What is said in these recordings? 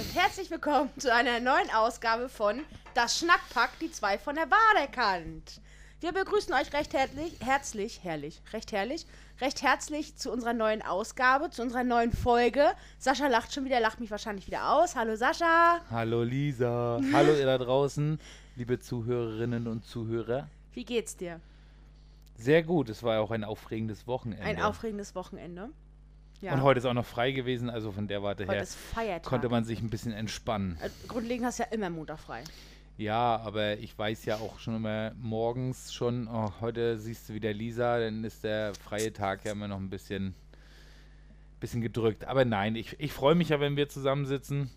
und herzlich willkommen zu einer neuen Ausgabe von Das Schnackpack, die zwei von der Badekant. Wir begrüßen euch recht herzlich, herzlich, herrlich, recht herrlich, recht herzlich zu unserer neuen Ausgabe, zu unserer neuen Folge. Sascha lacht schon wieder, lacht mich wahrscheinlich wieder aus. Hallo Sascha. Hallo Lisa. Hallo ihr da draußen, liebe Zuhörerinnen und Zuhörer. Wie geht's dir? Sehr gut, es war ja auch ein aufregendes Wochenende. Ein aufregendes Wochenende. Ja. Und heute ist auch noch frei gewesen, also von der Warte Heute her ist Feiertag. konnte man sich ein bisschen entspannen. Äh, Grundlegend hast du ja immer Montag frei. Ja, aber ich weiß ja auch schon immer morgens schon, oh, heute siehst du wieder Lisa, dann ist der freie Tag ja immer noch ein bisschen, bisschen gedrückt. Aber nein, ich, ich freue mich ja, wenn wir zusammensitzen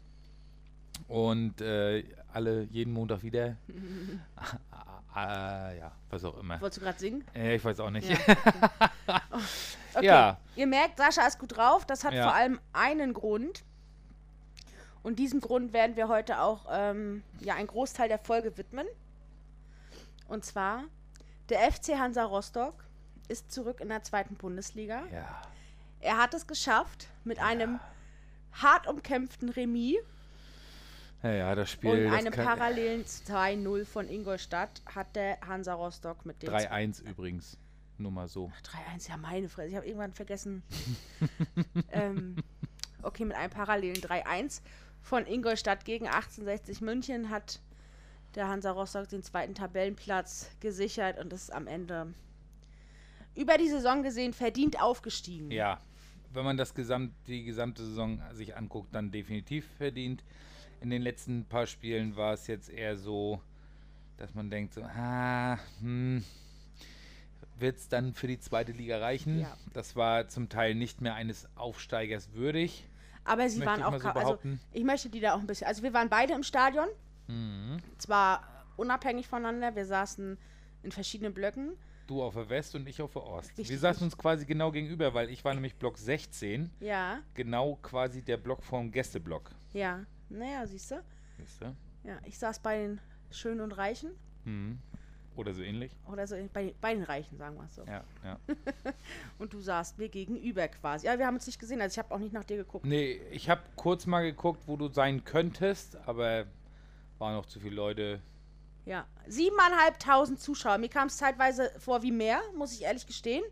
und äh, alle jeden Montag wieder. äh, ja, was auch immer. Wolltest du gerade singen? Äh, ich weiß auch nicht. Ja. Okay. Ja. Ihr merkt, Sascha ist gut drauf. Das hat Ja. vor allem einen Grund. Und diesem Grund werden wir heute auch ähm, ja, einen Großteil der Folge widmen. Und zwar, der FC Hansa Rostock ist zurück in der zweiten Bundesliga. Ja. Er hat es geschafft mit einem hart umkämpften Remis Ja, ja, das Spiel. und einem parallelen 2-0 von Ingolstadt hat der Hansa Rostock mit den 3-1 übrigens. Nur mal so. 3-1, ja meine Fresse. Ich habe irgendwann vergessen. ähm, okay, mit einem parallelen 3-1 von Ingolstadt gegen 1860 München hat der Hansa Rostock den zweiten Tabellenplatz gesichert und ist am Ende über die Saison gesehen verdient aufgestiegen. Ja, wenn man das gesamt, die gesamte Saison sich anguckt, dann definitiv verdient. In den letzten paar Spielen war es jetzt eher so, dass man denkt, so, ah, hm, wird es dann für die zweite Liga reichen? Ja. Das war zum Teil nicht mehr eines Aufsteigers würdig. Aber sie waren auch, so also ich möchte die da auch ein bisschen, also wir waren beide im Stadion, Mhm. zwar unabhängig voneinander, wir saßen in verschiedenen Blöcken. Du auf der West und ich auf der Ost. Richtig. Wir saßen uns quasi genau gegenüber, weil ich war nämlich Block 16, Ja, genau quasi der Block vom Gästeblock. ja, naja, siehst du. Weißt du? Ja, ich saß bei den Schönen und Reichen. Mhm. Oder so ähnlich. Oder so bei, bei den Reichen, sagen wir es so. Ja, ja. Und du saßt mir gegenüber quasi. Ja, wir haben uns nicht gesehen, also ich habe auch nicht nach dir geguckt. Nee, ich habe kurz mal geguckt, wo du sein könntest, aber waren noch zu viele Leute. Ja, siebeneinhalbtausend Zuschauer. Mir kam es zeitweise vor wie mehr, muss ich ehrlich gestehen.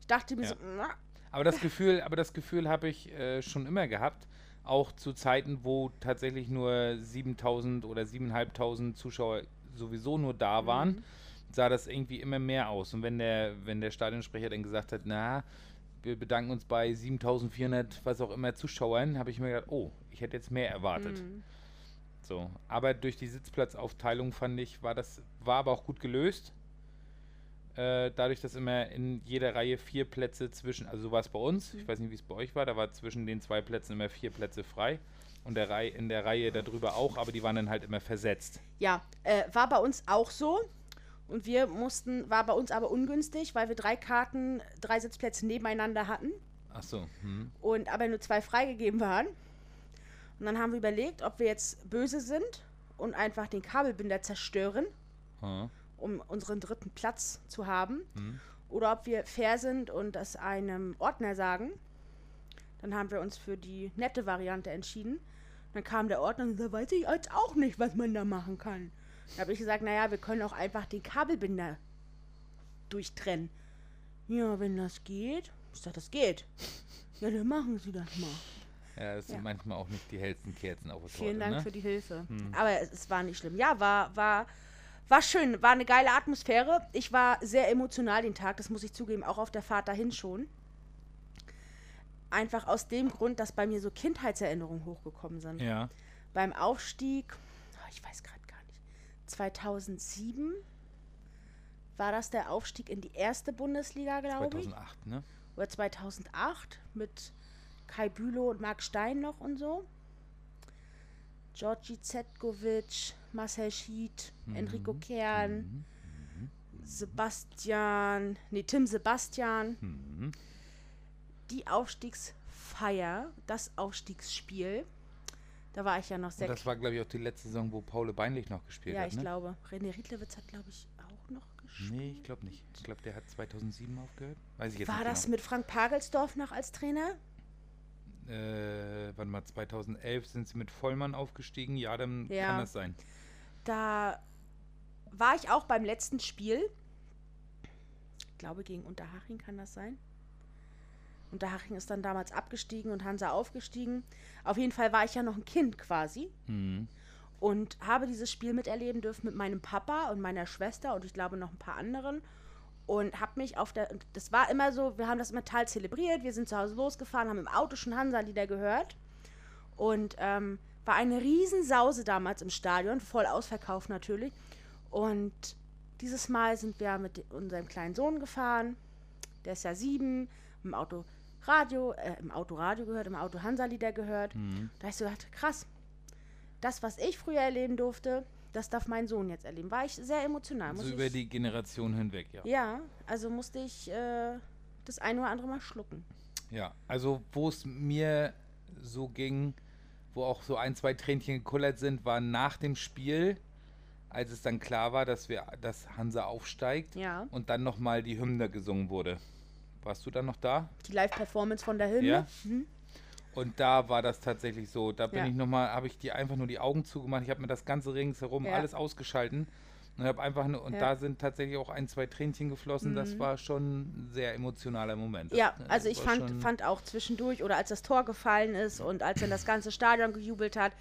Ich dachte mir Ja. so, na, Aber das Gefühl, aber das Gefühl habe ich äh, schon immer gehabt, auch zu Zeiten, wo tatsächlich nur 7000 oder 7500 Zuschauer sowieso nur da waren, sah das irgendwie immer mehr aus. Und wenn der, wenn der Stadionsprecher dann gesagt hat, na, wir bedanken uns bei 7400, was auch immer Zuschauern, habe ich mir gedacht, oh, ich hätte jetzt mehr erwartet. Mhm. So, aber durch die Sitzplatzaufteilung fand ich, war das, war aber auch gut gelöst. Äh, dadurch, dass immer in jeder Reihe vier Plätze zwischen, also so war es bei uns, ich weiß nicht, wie es bei euch war, da war zwischen den zwei Plätzen immer vier Plätze frei und der Reihe, in der Reihe darüber auch, aber die waren dann halt immer versetzt. Ja, äh, war bei uns auch so. Und wir mussten, war bei uns aber ungünstig, weil wir drei Karten, drei Sitzplätze nebeneinander hatten Ach so, hm. und aber nur zwei freigegeben waren. Und dann haben wir überlegt, ob wir jetzt böse sind und einfach den Kabelbinder zerstören, Hm. Um unseren dritten Platz zu haben. Hm. Oder ob wir fair sind und das einem Ordner sagen. Dann haben wir uns für die nette Variante entschieden. Dann kam der Ordner und sagte, weiß ich jetzt auch nicht, was man da machen kann. Da habe ich gesagt, naja, wir können auch einfach den Kabelbinder durchtrennen. Ja, wenn das geht. Ich sage, das geht. Ja, dann machen Sie das mal. Ja, das sind Ja. manchmal auch nicht die hellsten Kerzen auf der Vielen Torte, Dank ne? für die Hilfe. Hm. Aber es, es war nicht schlimm. Ja, war, war, war schön. War eine geile Atmosphäre. Ich war sehr emotional den Tag, das muss ich zugeben, auch auf der Fahrt dahin schon. Einfach aus dem Grund, dass bei mir so Kindheitserinnerungen hochgekommen sind. Ja, Beim Aufstieg, oh, ich weiß gerade gar nicht, 2007 war das der Aufstieg in die erste Bundesliga, glaube ich. 2008, ne? Oder 2008 mit Kai Bülow und Marc Stein noch und so. Georgi Zetkovic, Marcel Schied, Enrico Kern, Sebastian, nee, Tim Sebastian. Mhm. Die Aufstiegsfeier, das Aufstiegsspiel. Da war ich ja noch sehr das war, glaube ich, auch die letzte Saison, wo Paul Beinlich noch gespielt Ja, hat, ich ne? glaube. René Riedlewitz hat, glaube ich, auch noch gespielt. Nee, ich glaube nicht. Ich glaube, der hat 2007 aufgehört. Weiß ich jetzt War nicht das genau. mit Frank Pagelsdorf noch als Trainer? Äh, warte mal, 2011 sind sie mit Vollmann aufgestiegen. Ja, dann Ja. kann das sein. Da war ich auch beim letzten Spiel. Ich glaube, gegen Unterhaching kann das sein. Unterhaching ist dann damals abgestiegen und Hansa aufgestiegen. Auf jeden Fall war ich ja noch ein Kind quasi Mhm. und habe dieses Spiel miterleben dürfen mit meinem Papa und meiner Schwester und ich glaube noch ein paar anderen. Und habe mich auf der. Das war immer so, wir haben das immer total zelebriert. Wir sind zu Hause losgefahren, haben im Auto schon Hansa-Lieder gehört. Und ähm, war eine Riesensause damals im Stadion, voll ausverkauft natürlich. Und dieses Mal sind wir mit unserem kleinen Sohn gefahren. Der ist ja sieben, im Auto Radio, äh, im Auto Radio gehört, im Auto Hansa-Lieder gehört. Mhm. Da hab ich so gedacht, krass, das, was ich früher erleben durfte, das darf mein Sohn jetzt erleben. War ich sehr emotional. So über die Generation hinweg, ja. ja, also musste ich äh, das ein oder andere Mal schlucken. Ja, also wo es mir so ging, wo auch so ein, zwei Tränchen gekullert sind, war nach dem Spiel, als es dann klar war, dass wir, dass Hansa aufsteigt Ja. und dann nochmal die Hymne gesungen wurde. Warst du dann noch da? Die Live-Performance von der Hymne. Ja. Mhm. Und da war das tatsächlich so. Da bin Ja. ich nochmal, habe ich die einfach nur die Augen zugemacht. Ich habe mir das ganze ringsherum Ja. alles ausgeschalten. Und habe einfach nur, und Ja. da sind tatsächlich auch ein, zwei Tränchen geflossen. Das Mhm. war schon ein sehr emotionaler Moment. Das, Ja, äh, also ich fand, fand auch zwischendurch oder als das Tor gefallen ist und als dann das ganze Stadion gejubelt hat,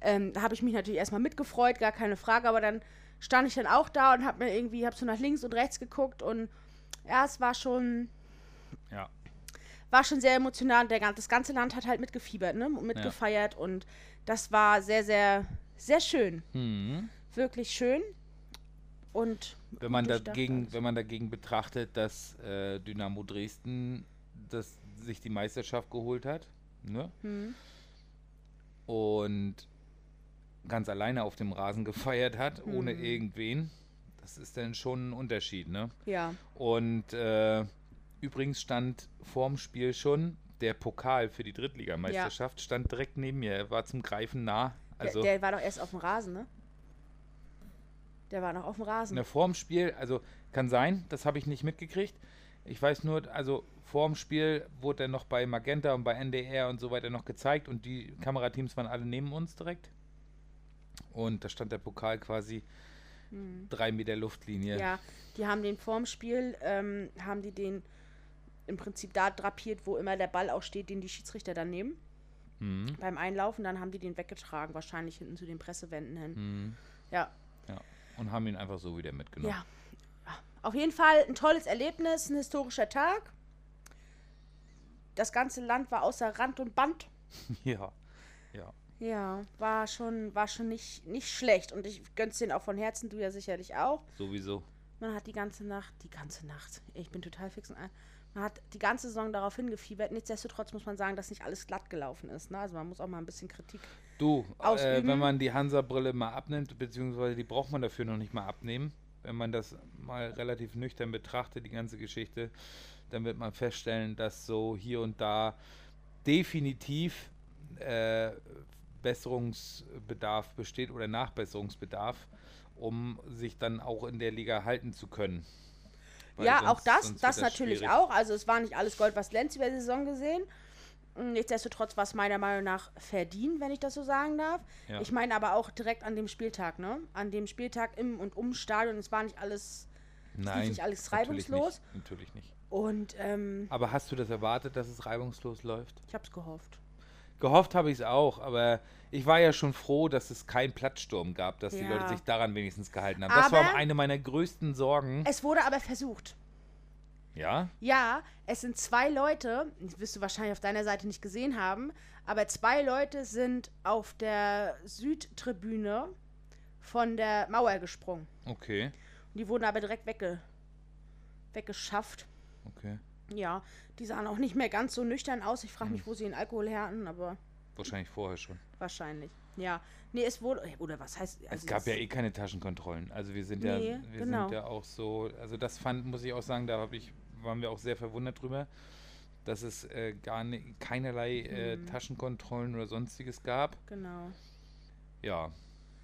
ähm, habe ich mich natürlich erstmal mitgefreut, gar keine Frage, aber dann stand ich dann auch da und habe mir irgendwie, habe so nach links und rechts geguckt und ja, es war schon, Ja. War schon sehr emotional. Der, das ganze Land hat halt mitgefiebert, ne? und mitgefeiert und das war sehr, sehr, sehr schön. Mhm. Wirklich schön. Und Wenn man dagegen, wenn man dagegen betrachtet, dass äh, Dynamo Dresden das, sich die Meisterschaft geholt hat, ne? Hm. Und ganz alleine auf dem Rasen gefeiert hat, ohne Mhm. irgendwen, das ist dann schon ein Unterschied, ne? ja, Und äh, übrigens stand vorm Spiel schon der Pokal für die Drittligameisterschaft, stand direkt neben mir. Er war zum Greifen nah. Also der, der war doch erst auf dem Rasen, ne? Der war noch auf dem Rasen. ne, vorm Spiel, also kann sein, das habe ich nicht mitgekriegt. Ich weiß nur, also vorm Spiel wurde er noch bei Magenta und bei NDR und so weiter noch gezeigt und die Kamerateams waren alle neben uns direkt. Und da stand der Pokal quasi drei Meter Luftlinie. Hm. Ja, die haben den vorm Spiel, ähm, haben die den im Prinzip da drapiert, wo immer der Ball auch steht, den die Schiedsrichter dann nehmen. Mhm. Beim Einlaufen, dann haben die den weggetragen, wahrscheinlich hinten zu den Pressewänden hin. Mhm. Ja, ja. Und haben ihn einfach so wieder mitgenommen. ja. Auf jeden Fall ein tolles Erlebnis, ein historischer Tag. Das ganze Land war außer Rand und Band. Ja. Ja. Ja, war schon, war schon nicht, nicht schlecht. Und ich gönn's den auch von Herzen, du ja sicherlich auch. Sowieso. Man hat die ganze Nacht, die ganze Nacht, ich bin total fix und ein. Man hat die ganze Saison darauf hingefiebert. Nichtsdestotrotz muss man sagen, dass nicht alles glatt gelaufen ist. Ne? Also man muss auch mal ein bisschen Kritik. Du, äh, Ausüben. wenn man die Hansa-Brille mal abnimmt, beziehungsweise die braucht man dafür noch nicht mal abnehmen, wenn man das mal relativ nüchtern betrachtet, die ganze Geschichte, dann wird man feststellen, dass so hier und da definitiv äh, Besserungsbedarf besteht oder Nachbesserungsbedarf, um sich dann auch in der Liga halten zu können. Ja, sonst- auch das, das natürlich schwierig. auch. Also es war nicht alles Gold, was glänzt über die Saison gesehen. Nichtsdestotrotz war es meiner Meinung nach verdient, wenn ich das so sagen darf. Ja. Ich meine aber auch direkt an dem Spieltag, ne? An dem Spieltag im und um Stadion. Es war nicht alles. Nein, nicht alles natürlich reibungslos. Nicht, natürlich nicht. Und ähm, Aber hast du das erwartet, dass es reibungslos läuft? ich hab's gehofft. Gehofft habe ich es auch, aber ich war ja schon froh, dass es keinen Platzsturm gab, dass die Ja. Leute sich daran wenigstens gehalten haben. das war Aber- eine meiner größten Sorgen. Es wurde aber versucht. Ja? Ja, es sind zwei Leute, das wirst du wahrscheinlich auf deiner Seite nicht gesehen haben, aber zwei Leute sind auf der Südtribüne von der Mauer gesprungen. Okay, Und die wurden aber direkt wegge weggeschafft. okay. Ja, die sahen auch nicht mehr ganz so nüchtern aus. Ich frage mich, wo sie den Alkohol her hatten, aber Wahrscheinlich vorher schon. wahrscheinlich. Ja. Nee, es wurde. Oder was heißt. es also gab es- ja eh keine Taschenkontrollen. Also wir sind ja, Nee, wir genau. sind ja auch so, also das fand, muss ich auch sagen, da ich, waren wir auch sehr verwundert drüber, dass es äh, gar ni- keinerlei äh, Mhm. Taschenkontrollen oder sonstiges gab. Genau. Ja,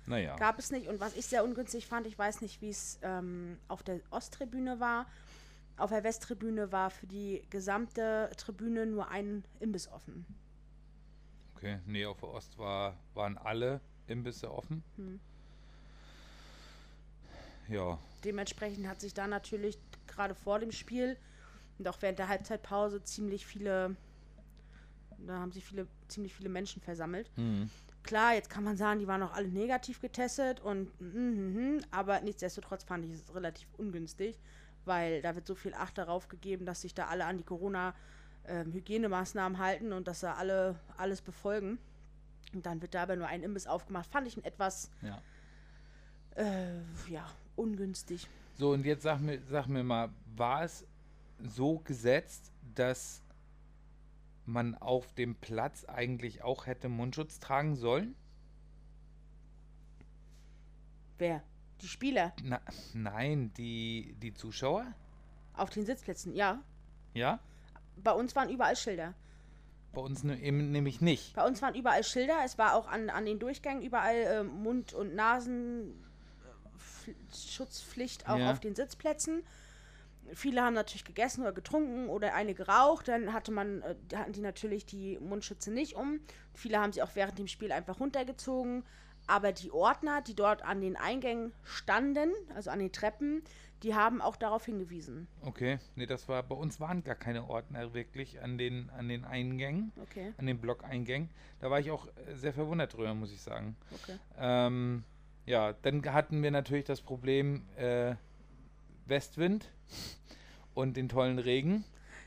naja. Gab es nicht. Und was ich sehr ungünstig fand, ich weiß nicht, wie es ähm, auf der Osttribüne war. Auf der Westtribüne war für die gesamte Tribüne nur ein Imbiss offen. Okay, nee, auf der Ost war, waren alle Imbisse offen. Hm. Ja, Dementsprechend hat sich da natürlich gerade vor dem Spiel und auch während der Halbzeitpause ziemlich viele, da haben sich viele, ziemlich viele Menschen versammelt. mhm. Klar, jetzt kann man sagen, die waren auch alle negativ getestet und mhm, mhm, aber nichtsdestotrotz fand ich es relativ ungünstig, weil da wird so viel Acht darauf gegeben, dass sich da alle an die Corona-Hygienemaßnahmen halten und dass da alle alles befolgen. Und dann wird dabei nur ein Imbiss aufgemacht. Fand ich ein etwas, ja. äh, ja, ungünstig. So, und jetzt sag mir, sag mir mal, war es so gesetzt, dass man auf dem Platz eigentlich auch hätte Mundschutz tragen sollen? Wer? Die Spieler Na, nein, die, die Zuschauer? auf den Sitzplätzen, ja. Ja? Bei uns waren überall Schilder. Bei uns eben nämlich nicht. Bei uns waren überall Schilder. Es war auch an, an den Durchgängen überall äh, Mund- und Nasenschutzpflicht auch Ja. auf den Sitzplätzen. Viele haben natürlich gegessen oder getrunken oder eine geraucht. Dann hatte man, äh, hatten die natürlich die Mundschütze nicht um. Viele haben sie auch während dem Spiel einfach runtergezogen. Aber die Ordner, die dort an den Eingängen standen, also an den Treppen, die haben auch darauf hingewiesen. Okay, nee, das war, bei uns waren gar keine Ordner wirklich an den, an den Eingängen, Okay, an den Blockeingängen. Da war ich auch äh, sehr verwundert drüber, muss ich sagen. okay. Ähm, ja, dann hatten wir natürlich das Problem äh, Westwind und den tollen Regen.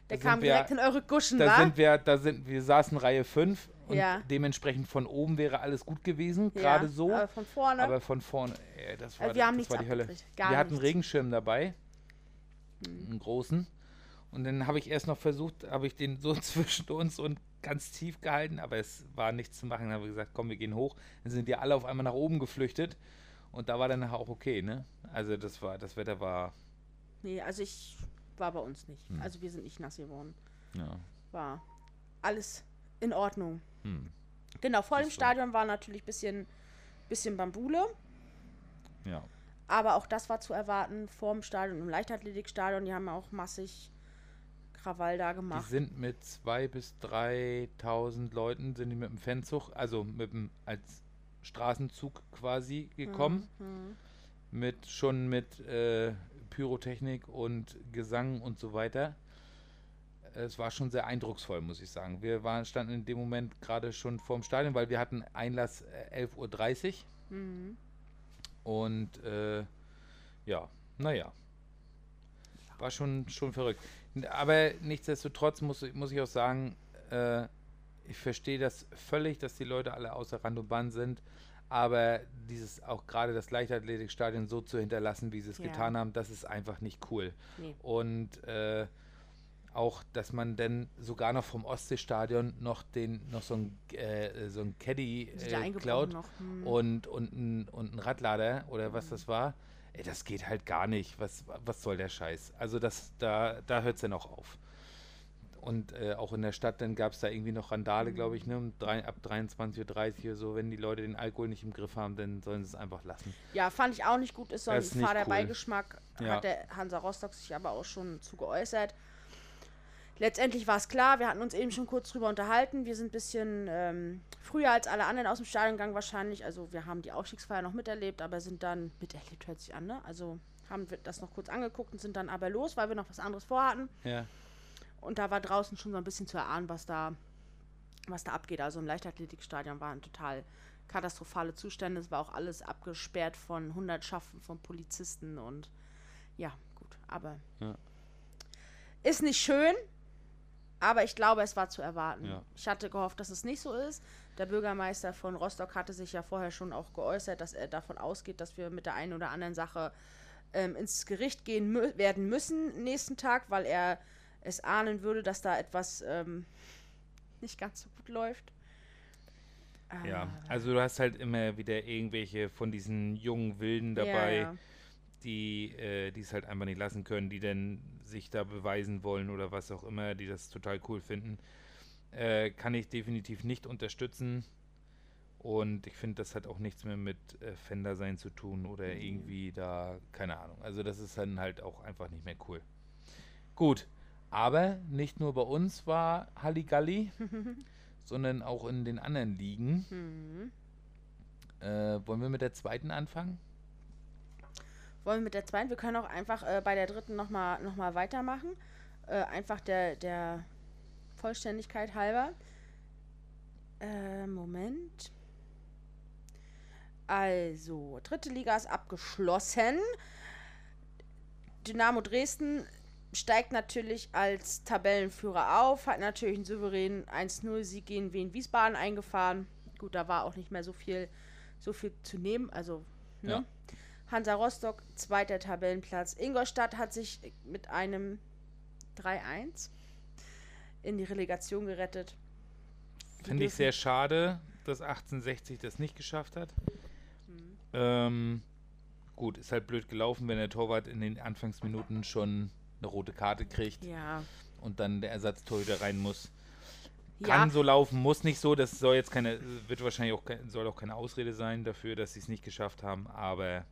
Der Da kam wir- direkt in eure Guschen, Da wa? sind wir, da sind, wir saßen Reihe 5 und Ja. dementsprechend von oben wäre alles gut gewesen, Ja, gerade so. Aber von vorne. Aber von vorne, äh, das war, Also wir haben das war die Hölle. wir hatten einen. Regenschirm dabei, Hm. einen großen. Und dann habe ich erst noch versucht, habe ich den so zwischen uns und ganz tief gehalten, aber es war nichts zu machen. Dann haben wir gesagt, komm, wir gehen hoch. Dann sind die alle auf einmal nach oben geflüchtet. Und da war dann auch okay, ne? Also das war, das Wetter war, Nee, also ich war bei uns nicht. Hm. Also wir sind nicht nass geworden. ja. War alles in Ordnung. Hm, Genau, vor dem so. Stadion war natürlich ein bisschen, bisschen Bambule. ja. Aber auch das war zu erwarten vor dem Stadion, im Leichtathletikstadion. Die haben auch massig Krawall da Die gemacht. sind mit 2.000 bis 3.000 Leuten, sind die mit dem Fanzug, also mit dem, als Straßenzug quasi gekommen. Mhm. Mit, schon mit äh, Pyrotechnik und Gesang und so weiter. Es war schon sehr eindrucksvoll, muss ich sagen. Wir waren, standen in dem Moment gerade schon vorm Stadion, weil wir hatten Einlass äh, 11.30 Uhr. Mhm. Und äh, ja, naja. War schon, schon verrückt. Aber nichtsdestotrotz muss, ich- muss ich auch sagen, äh, ich verstehe das völlig, dass die Leute alle außer Rand und Band sind. Aber dieses auch gerade das Leichtathletikstadion so zu hinterlassen, wie sie es Ja. getan haben, das ist einfach nicht cool. Nee. Und äh, auch, dass man dann sogar noch vom Ostseestadion noch den noch so ein äh, so ein Caddy äh, klaut. Mhm. und, und, ein, und ein Radlader oder was das war, ey, das geht halt gar nicht. Was, was soll der Scheiß? Also das, da, da hört es dann auch auf. Und äh, auch in der Stadt, dann gab es da irgendwie noch Randale, glaube ich, ne? Um drei, ab 23.30 Uhr so, wenn die Leute den Alkohol nicht im Griff haben, dann sollen sie es einfach lassen. Ja, fand ich auch nicht gut. Ist so ein fader cool. Beigeschmack. Ja. Hat der Hansa Rostock sich aber auch schon zu geäußert. Letztendlich war es klar, wir hatten uns eben schon kurz drüber unterhalten. Wir sind ein bisschen ähm, früher als alle anderen aus dem Stadion gegangen wahrscheinlich. Also wir haben die Aufstiegsfeier noch miterlebt, aber sind dann, miterlebt hört sich an, ne? Also haben wir das noch kurz angeguckt und sind dann aber los, weil wir noch was anderes vorhatten. Ja, Und da war draußen schon so ein bisschen zu erahnen, was da, was da abgeht. Also im Leichtathletikstadion waren total katastrophale Zustände. Es war auch alles abgesperrt von Hundertschaften von Polizisten und ja, gut. Aber Ja. ist nicht schön, aber ich glaube, es war zu erwarten. Ja. Ich hatte gehofft, dass es nicht so ist. Der Bürgermeister von Rostock hatte sich ja vorher schon auch geäußert, dass er davon ausgeht, dass wir mit der einen oder anderen Sache ähm, ins Gericht gehen mü werden müssen nächsten Tag, weil er es ahnen würde, dass da etwas ähm, nicht ganz so gut läuft. ja. Ah, Also du hast halt immer wieder irgendwelche von diesen jungen Wilden dabei, Ja, ja. Die äh, es halt einfach nicht lassen können, die dann sich da beweisen wollen oder was auch immer, die das total cool finden. Äh, kann ich definitiv nicht unterstützen. Und ich finde, das hat auch nichts mehr mit äh, Fender sein zu tun oder Mhm. irgendwie da, keine Ahnung. Also das ist dann halt auch einfach nicht mehr cool. Gut, aber nicht nur bei uns war Halligalli, sondern auch in den anderen Ligen. Mhm. Äh, wollen wir mit der zweiten anfangen? Wollen wir mit der zweiten? Wir können auch einfach äh, bei der dritten nochmal noch mal weitermachen. Äh, einfach der, der Vollständigkeit halber. Äh, Moment. Also, dritte Liga ist abgeschlossen. Dynamo Dresden steigt natürlich als Tabellenführer auf, hat natürlich einen souveränen 1-0-Sieg gegen Wien Wiesbaden eingefahren. Gut, da war auch nicht mehr so viel, so viel zu nehmen. Also, ne? Ja. Hansa Rostock, zweiter Tabellenplatz. Ingolstadt hat sich mit einem 3-1 in die Relegation gerettet. Finde ich sehr schade, dass 1860 das nicht geschafft hat. Mhm. Ähm, gut, ist halt blöd gelaufen, wenn der Torwart in den Anfangsminuten schon eine rote Karte kriegt Ja. und dann der Ersatztorhüter rein muss. Ja, Kann so laufen, muss nicht so. Das soll jetzt keine, wird wahrscheinlich auch, soll auch keine Ausrede sein dafür, dass sie es nicht geschafft haben. Aber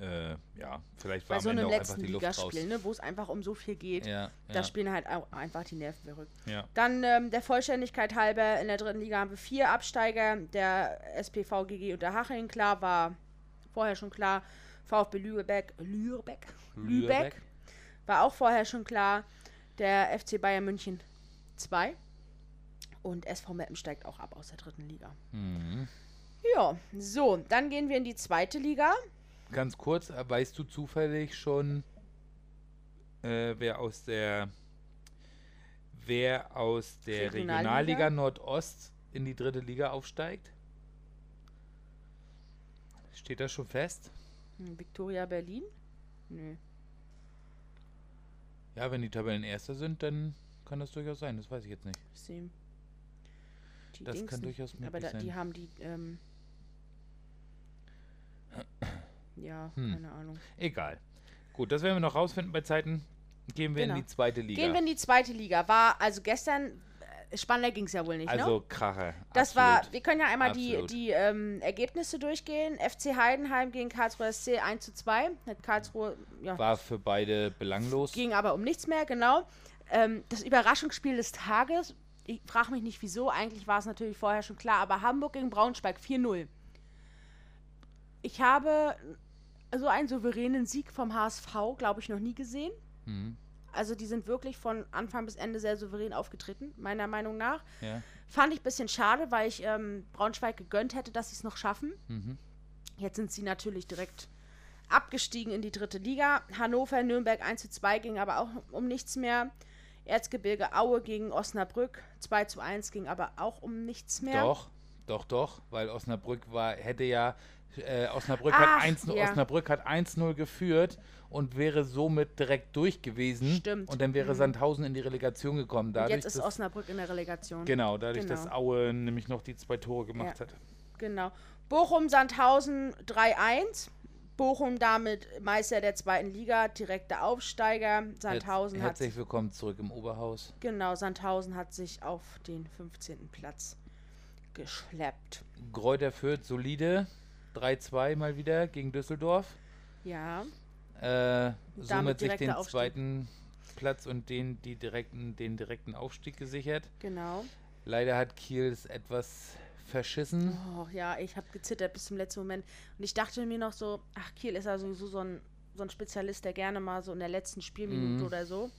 äh, ja, vielleicht war bei so einem letzten. Ligaspiel, ne, wo es einfach um so viel geht, Ja, da ja, spielen halt auch einfach die Nerven verrückt. ja. Dann ähm, der Vollständigkeit halber, in der dritten Liga haben wir vier Absteiger. Der SPV GG und der Haching, klar, war vorher schon klar. VfB Lübeck, Lübeck, Lübeck, war auch vorher schon klar. Der FC Bayern München 2. Und SV Meppen steigt auch ab aus der dritten Liga. Mhm. Ja, so, dann gehen wir in die zweite Liga. Ganz kurz, äh, weißt du zufällig schon, äh, wer aus der wer aus der Regionalliga? Regionalliga Nordost in die dritte Liga aufsteigt? Steht das schon fest? Hm, Viktoria Berlin? Nö. Ja, wenn die Tabellen Erster sind, dann kann das durchaus sein. Das weiß ich jetzt nicht. Die Das Dings kann durchaus Aber möglich da, sein. die haben die, ähm, ja, Hm. keine Ahnung. Egal. Gut, das werden wir noch rausfinden bei Zeiten. Gehen wir Genau. in die zweite Liga. Gehen wir in die zweite Liga. War, also gestern, äh, spannender ging es ja wohl nicht, also ne? Kracher. Das absolut. war, wir können ja einmal die, Absolut. die ähm, Ergebnisse durchgehen. FC Heidenheim gegen Karlsruhe SC 1 zu 2. Hat Karlsruhe, ja, war für beide belanglos. ging aber um nichts mehr, genau. Ähm, das Überraschungsspiel des Tages, ich frage mich nicht wieso, eigentlich war es natürlich vorher schon klar, aber Hamburg gegen Braunschweig 4-0. Ich habe so einen souveränen Sieg vom HSV, glaube ich, noch nie gesehen. Mhm. Also die sind wirklich von Anfang bis Ende sehr souverän aufgetreten, meiner Meinung nach. Ja. Fand ich ein bisschen schade, weil ich ähm, Braunschweig gegönnt hätte, dass sie es noch schaffen. Mhm. Jetzt sind sie natürlich direkt abgestiegen in die dritte Liga. Hannover, Nürnberg 1 zu 2 ging aber auch um nichts mehr. Erzgebirge Aue gegen Osnabrück 2 zu 1 ging aber auch um nichts mehr. Doch, doch, doch, weil Osnabrück war, hätte ja, äh, Osnabrück, Ach, hat 1, ja. Osnabrück hat 1-0 geführt und wäre somit direkt durch gewesen. Stimmt. Und dann wäre Mhm. Sandhausen in die Relegation gekommen. Und Dadurch, jetzt ist dass, Osnabrück in der Relegation. Genau, dadurch, dass Genau. Aue nämlich noch die zwei Tore gemacht Ja. hat. Genau. Bochum Sandhausen 3-1. Bochum damit Meister der zweiten Liga, direkter Aufsteiger. Sandhausen Herz, hat herzlich willkommen zurück im Oberhaus. genau, Sandhausen hat sich auf den 15. Platz geschleppt. Gräuter Fürth solide. 3-2 mal wieder gegen Düsseldorf. Ja, Äh, somit sich den Aufstieg. zweiten Platz und den, die direkten, den direkten Aufstieg gesichert. genau. Leider hat Kiel es etwas verschissen. Oh, ja, ich habe gezittert bis zum letzten Moment. Und ich dachte mir noch so, ach, Kiel ist ja sowieso so ein, so ein Spezialist, der gerne mal so in der letzten Spielminute Mhm. oder so.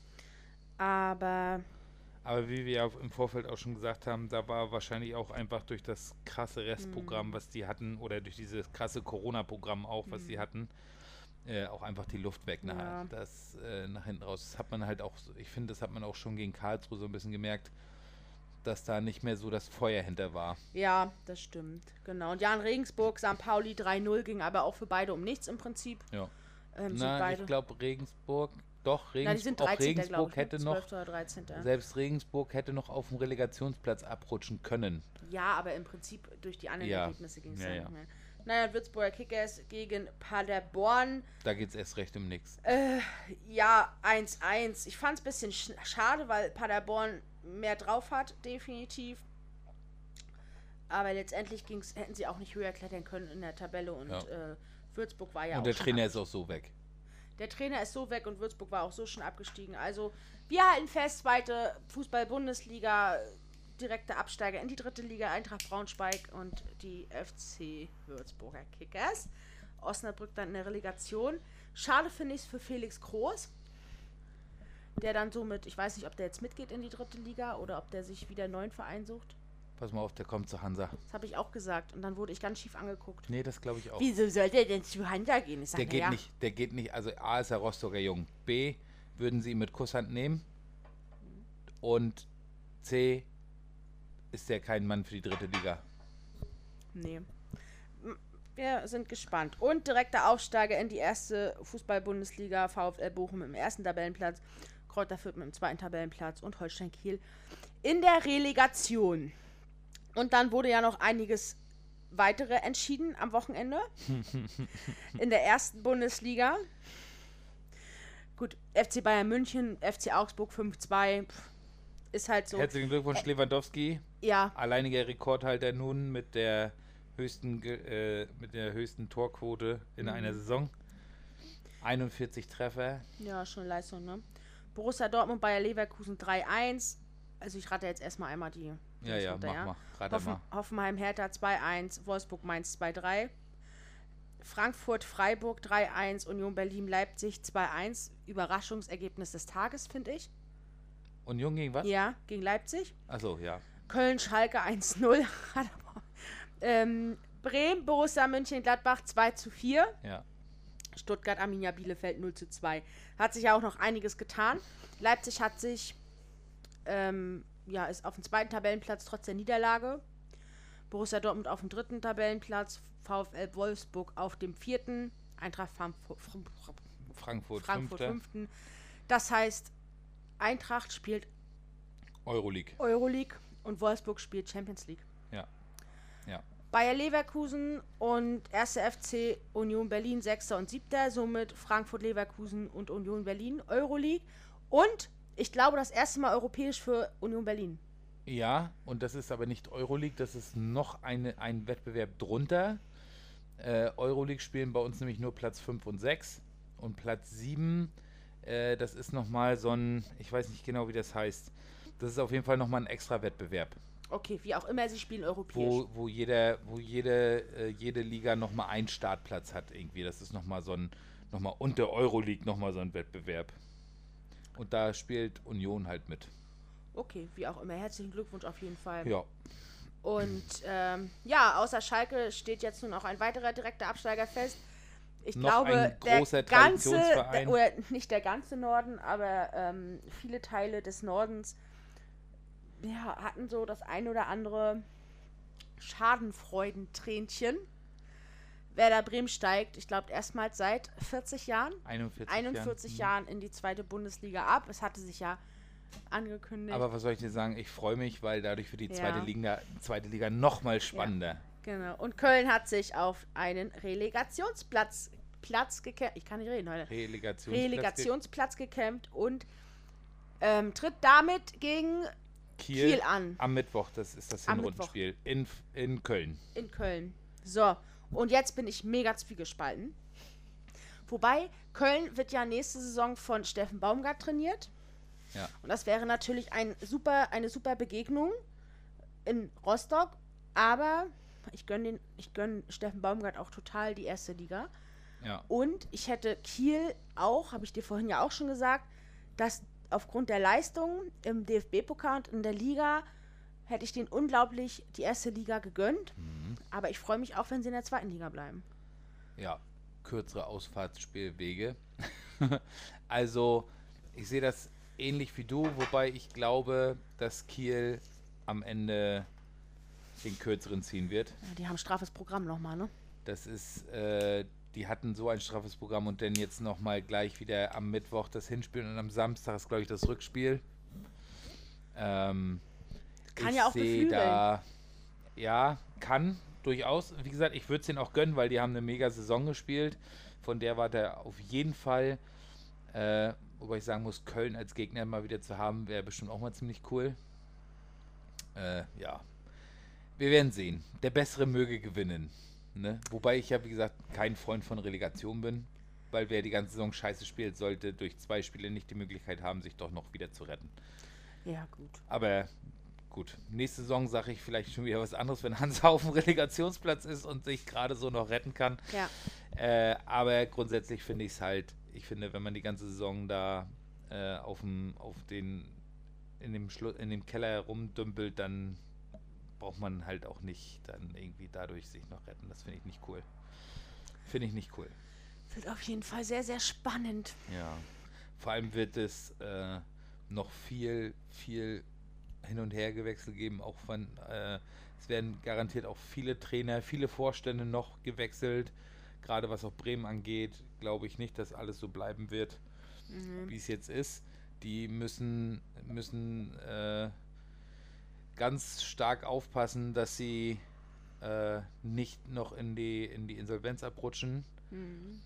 Aber Aber wie wir ja im Vorfeld auch schon gesagt haben, da war wahrscheinlich auch einfach durch das krasse Restprogramm, Mhm. was die hatten, oder durch dieses krasse Corona-Programm auch, was sie hatten, äh, auch einfach die Luft weg Mhm. Ja. das, äh, nach hinten raus. Das hat man halt auch, ich finde, das hat man auch schon gegen Karlsruhe so ein bisschen gemerkt, dass da nicht mehr so das Feuer hinter war. ja, das stimmt. Genau. Und ja, in Regensburg, St. Pauli 3-0 ging aber auch für beide um nichts im Prinzip. Ja. Ähm, beide. ich glaube Regensburg, doch, Na, sind auch 13. glaube Regensburg ich. ne? hätte noch, 12. oder 13. selbst Regensburg hätte noch auf dem Relegationsplatz abrutschen können. Ja, aber im Prinzip durch die anderen Ja. Ergebnisse ging es Ja, ja, nicht mehr. Naja, Würzburger Kickers gegen Paderborn. Da geht es erst recht um nichts. Äh, ja, 1-1. Ich fand es ein bisschen sch schade, weil Paderborn mehr drauf hat, definitiv. Aber letztendlich ging's, hätten sie auch nicht höher klettern können in der Tabelle und Ja. äh, Würzburg war ja und auch der schon Trainer ab- ist auch so weg. Der Trainer ist so weg und Würzburg war auch so schon abgestiegen. Also, wir halten fest, zweite Fußball-Bundesliga direkte Absteiger in die dritte Liga, Eintracht Braunschweig und die FC Würzburger Kickers. Osnabrück dann in der Relegation. Schade finde ich es für Felix Groß, der dann somit, ich weiß nicht, ob der jetzt mitgeht in die dritte Liga oder ob der sich wieder einen neuen Verein sucht. Pass mal auf, der kommt zu Hansa. Das habe ich auch gesagt und dann wurde ich ganz schief angeguckt. Nee, das glaube ich auch. Wieso soll der denn zu Hansa gehen? Ich sag, Der geht ja. nicht, der geht nicht, also A ist er Rostocker Jung, B würden sie ihn mit Kusshand nehmen und C ist der kein Mann für die dritte Liga. Nee. Wir sind gespannt. Und direkter Aufsteiger in die erste Fußball-Bundesliga. VfL Bochum im ersten Tabellenplatz. Kräuter Fürth mit dem zweiten Tabellenplatz. Und Holstein Kiel in der Relegation. Und dann wurde ja noch einiges weitere entschieden am Wochenende. in der ersten Bundesliga. Gut, FC Bayern München, FC Augsburg 5-2. pff, Ist halt so. Herzlichen Glückwunsch, Lewandowski. Ja, Alleiniger Rekordhalter nun mit der höchsten, äh, mit der höchsten Torquote in einer Mhm. Saison. 41 Treffer. Ja, schon Leistung, ne? Borussia Dortmund, Bayer Leverkusen 3-1. Also ich rate jetzt erstmal einmal die. Ja, ja, runter, mach mal. Rat Hoffen, mal. Hoffenheim Hertha 2-1, Wolfsburg Mainz 2-3. Frankfurt Freiburg 3-1, Union Berlin Leipzig 2-1. Überraschungsergebnis des Tages, finde ich. Union gegen was? Ja, gegen Leipzig. Achso, ja. Köln Schalke 1-0. Hat aber- ähm, Bremen Borussia München-Gladbach 2-4. Ja. Stuttgart, Arminia Bielefeld 0 zu 2. Hat sich ja auch noch einiges getan. Leipzig hat sich, ähm, ja, ist auf dem zweiten Tabellenplatz trotz der Niederlage. Borussia Dortmund auf dem dritten Tabellenplatz. VfL Wolfsburg auf dem vierten. Eintracht Frankfurt, Frankfurt, fünften. Das heißt, Eintracht spielt Euroleague. Euroleague und Wolfsburg spielt Champions League. Ja. Ja. Bayer Leverkusen und 1. FC Union Berlin 6. und 7. Somit Frankfurt Leverkusen und Union Berlin Euroleague. Und ich glaube, das erste Mal europäisch für Union Berlin. Ja, und das ist aber nicht Euroleague, das ist noch eine, ein Wettbewerb drunter. Äh, Euroleague spielen bei uns nämlich nur Platz 5 und 6. Und Platz 7, äh, das ist nochmal so ein, ich weiß nicht genau, wie das heißt. Das ist auf jeden Fall nochmal ein extra Wettbewerb, Okay, wie auch immer, sie spielen europäisch. wo, wo, jeder, wo jede, äh, jede Liga nochmal einen Startplatz hat irgendwie. Das ist nochmal so ein, nochmal unter Euroleague nochmal so ein Wettbewerb. Und da spielt Union halt mit. Okay, wie auch immer. Herzlichen Glückwunsch auf jeden Fall. Ja. Und ähm, ja, außer Schalke steht jetzt nun auch ein weiterer direkter Absteiger fest. Ich Noch glaube, der ganze, der, oder nicht der ganze Norden, aber ähm, viele Teile des Nordens ja, hatten so das ein oder andere Schadenfreudentränchen. Werder Bremen steigt, ich glaube, erstmals seit 40 Jahren, 41, 41 Jahren. Jahren in die zweite Bundesliga ab. Es hatte sich ja angekündigt. Aber was soll ich dir sagen? Ich freue mich, weil dadurch wird die Ja. zweite Liga, zweite Liga noch mal spannender. Genau. Und Köln hat sich auf einen Relegationsplatz Platz gekämpft. Ich kann nicht reden heute. Relegationsplatz Relegationsplatz gekämpft und ähm, tritt damit gegen Kiel, Kiel an am Mittwoch. Das ist das Hinrundenspiel in, in Köln. in Köln. So, und jetzt bin ich mega zwiegespalten. Wobei, Köln wird ja nächste Saison von Steffen Baumgart trainiert. Ja. Und das wäre natürlich ein super, eine super Begegnung in Rostock. Aber ich gönne den, ich gönn Steffen Baumgart auch total die erste Liga. Ja. Und ich hätte Kiel auch, habe ich dir vorhin ja auch schon gesagt, dass aufgrund der Leistung im DFB-Pokal und in der Liga hätte ich denen unglaublich die erste Liga gegönnt. Mhm. Aber ich freue mich auch, wenn sie in der zweiten Liga bleiben. ja, kürzere Ausfahrtsspielwege. also, ich sehe das ähnlich wie du, wobei ich glaube, dass Kiel am Ende den kürzeren ziehen wird. Ja, die haben straffes Programm nochmal, ne? Das ist, äh, die hatten so ein straffes Programm und dann jetzt nochmal gleich wieder am Mittwoch das Hinspiel und am Samstag ist, glaube ich, das Rückspiel. Ähm, Kann ich ja auch seh beflügeln. da, ja, kann durchaus. Wie gesagt, ich würde es denen auch gönnen, weil die haben eine mega Saison gespielt. Von der war der auf jeden Fall. Äh, wobei ich sagen muss, Köln als Gegner mal wieder zu haben, wäre bestimmt auch mal ziemlich cool. Äh, ja. Wir werden sehen. Der Bessere möge gewinnen. Ne? Wobei ich ja, wie gesagt, kein Freund von Relegation bin. Weil wer die ganze Saison scheiße spielt, sollte durch zwei Spiele nicht die Möglichkeit haben, sich doch noch wieder zu retten. Ja, gut. Aber gut. Nächste Saison sage ich vielleicht schon wieder was anderes, wenn Hansa auf dem Relegationsplatz ist und sich gerade so noch retten kann. Ja. Äh, aber grundsätzlich finde ich es halt, ich finde, wenn man die ganze Saison da äh, auf dem, auf den, in dem, Schlu in dem Keller herumdümpelt, dann braucht man halt auch nicht dann irgendwie dadurch sich noch retten. Das finde ich nicht cool. Finde ich nicht cool. Wird auf jeden Fall sehr, sehr spannend. Ja. Vor allem wird es äh, noch viel, viel hin und her gewechselt geben. Auch von, äh, es werden garantiert auch viele Trainer, viele Vorstände noch gewechselt. Gerade was auch Bremen angeht, glaube ich nicht, dass alles so bleiben wird, Mhm. wie es jetzt ist. Die müssen, müssen äh, ganz stark aufpassen, dass sie äh, nicht noch in die, in die Insolvenz abrutschen Mhm.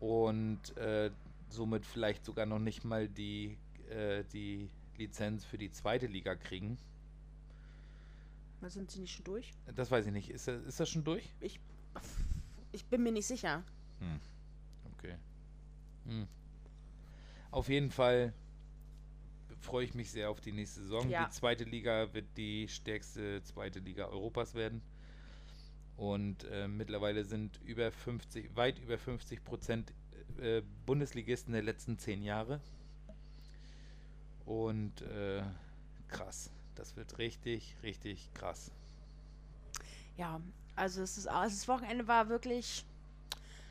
und äh, somit vielleicht sogar noch nicht mal die, äh, die Lizenz für die zweite Liga kriegen. Sind sie nicht schon durch? Das weiß ich nicht. Ist das, ist das schon durch? Ich, ich bin mir nicht sicher. Hm. Okay. Hm. Auf jeden Fall freue ich mich sehr auf die nächste Saison. Ja. Die zweite Liga wird die stärkste zweite Liga Europas werden. Und äh, mittlerweile sind über 50, weit über 50 Prozent äh, Bundesligisten der letzten zehn Jahre. Und äh, krass. Das wird richtig, richtig krass. Ja, also es ist, also das Wochenende war wirklich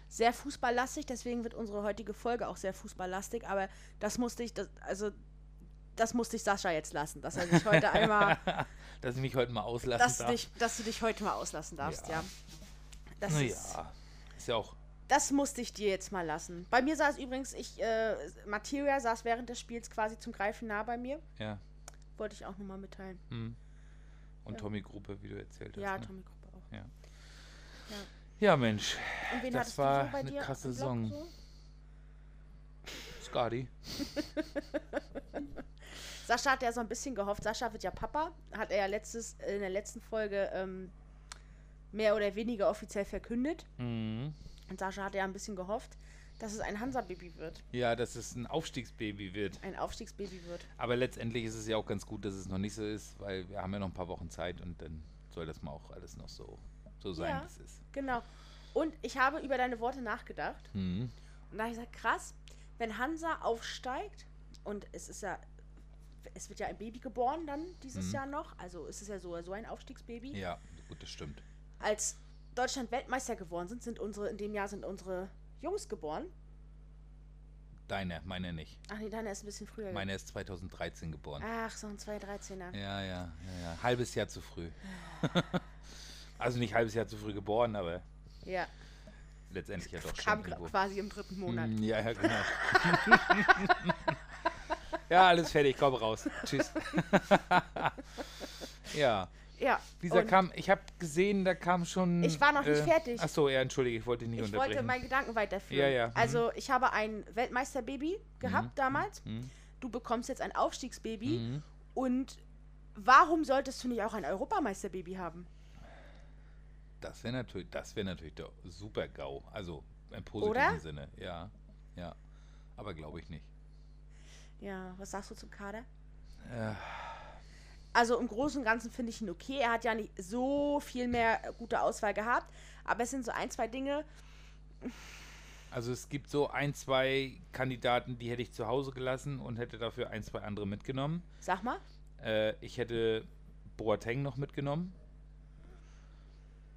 sehr fußballlastig, deswegen wird unsere heutige Folge auch sehr fußballlastig, aber das musste ich, das, also das musste ich Sascha jetzt lassen, dass er sich heute einmal, Dass ich mich heute mal auslassen dass du, darf. dich, dass du dich heute mal auslassen darfst, ja. Ja. Das, ist, naja, ist ja auch das musste ich dir jetzt mal lassen. Bei mir saß übrigens, ich, äh, Materia saß während des Spiels quasi zum Greifen nah bei mir. Ja. Wollte ich auch nochmal mitteilen. Hm. Und Ja. Tommy Gruppe, wie du erzählt hast. Ja, ne? Tommy Gruppe auch. Ja. Ja. Ja, Mensch. Und wen Das war du so bei eine dir krasse Saison. so? Skadi. Sascha hat ja so ein bisschen gehofft. Sascha wird ja Papa. Hat er ja letztes, in der letzten Folge ähm, mehr oder weniger offiziell verkündet. Mhm. Und Sascha hat ja ein bisschen gehofft, dass es ein Hansa-Baby wird. Ja, dass es ein Aufstiegsbaby wird. Ein Aufstiegsbaby wird. Aber letztendlich ist es ja auch ganz gut, dass es noch nicht so ist, weil wir haben ja noch ein paar Wochen Zeit und dann soll das mal auch alles noch so, so sein, Ja. wie es ist. Genau. Und ich habe über deine Worte nachgedacht. Mhm. Und da habe ich gesagt, krass, wenn Hansa aufsteigt und es ist ja, es wird ja ein Baby geboren dann dieses Mhm. Jahr noch, also es ist ja so, so ein Aufstiegsbaby. Ja, gut, das stimmt. Als Deutschland Weltmeister geworden sind, sind unsere, in dem Jahr sind unsere Jungs geboren. Deine, meine nicht. Ach nee, deine ist ein bisschen früher. Meine ist 2013 geboren. Ach, so ein 213er. Ja, ja, ja, ja. Halbes Jahr zu früh. also nicht halbes Jahr zu früh geboren, aber Ja, letztendlich ja doch kam schon irgendwo. quasi im dritten Monat. Mm, Ja, ja, genau. ja, alles fertig, komm raus. Tschüss. ja, Ja, dieser und kam, ich habe gesehen, da kam schon. Ich war noch nicht fertig. Achso, ja, entschuldige, ich wollte nicht ich unterbrechen. wollte meinen Gedanken weiterführen. Ja, ja, mhm. Also, ich habe ein Weltmeisterbaby gehabt damals. Mhm. Du bekommst jetzt ein Aufstiegsbaby. Mhm. Und warum solltest du nicht auch ein Europameisterbaby haben? Das wäre natürlich, das wäre natürlich der super GAU. Also im positiven Oder? Sinne, ja. Ja. Aber glaube ich nicht. Ja, was sagst du zum Kader? Äh, Also im Großen und Ganzen finde ich ihn okay. Er hat ja nicht so viel mehr gute Auswahl gehabt. Aber es sind so ein, zwei Dinge. Also es gibt so ein, zwei Kandidaten, die hätte ich zu Hause gelassen und hätte dafür ein, zwei andere mitgenommen. Sag mal. Äh, ich hätte Boateng noch mitgenommen.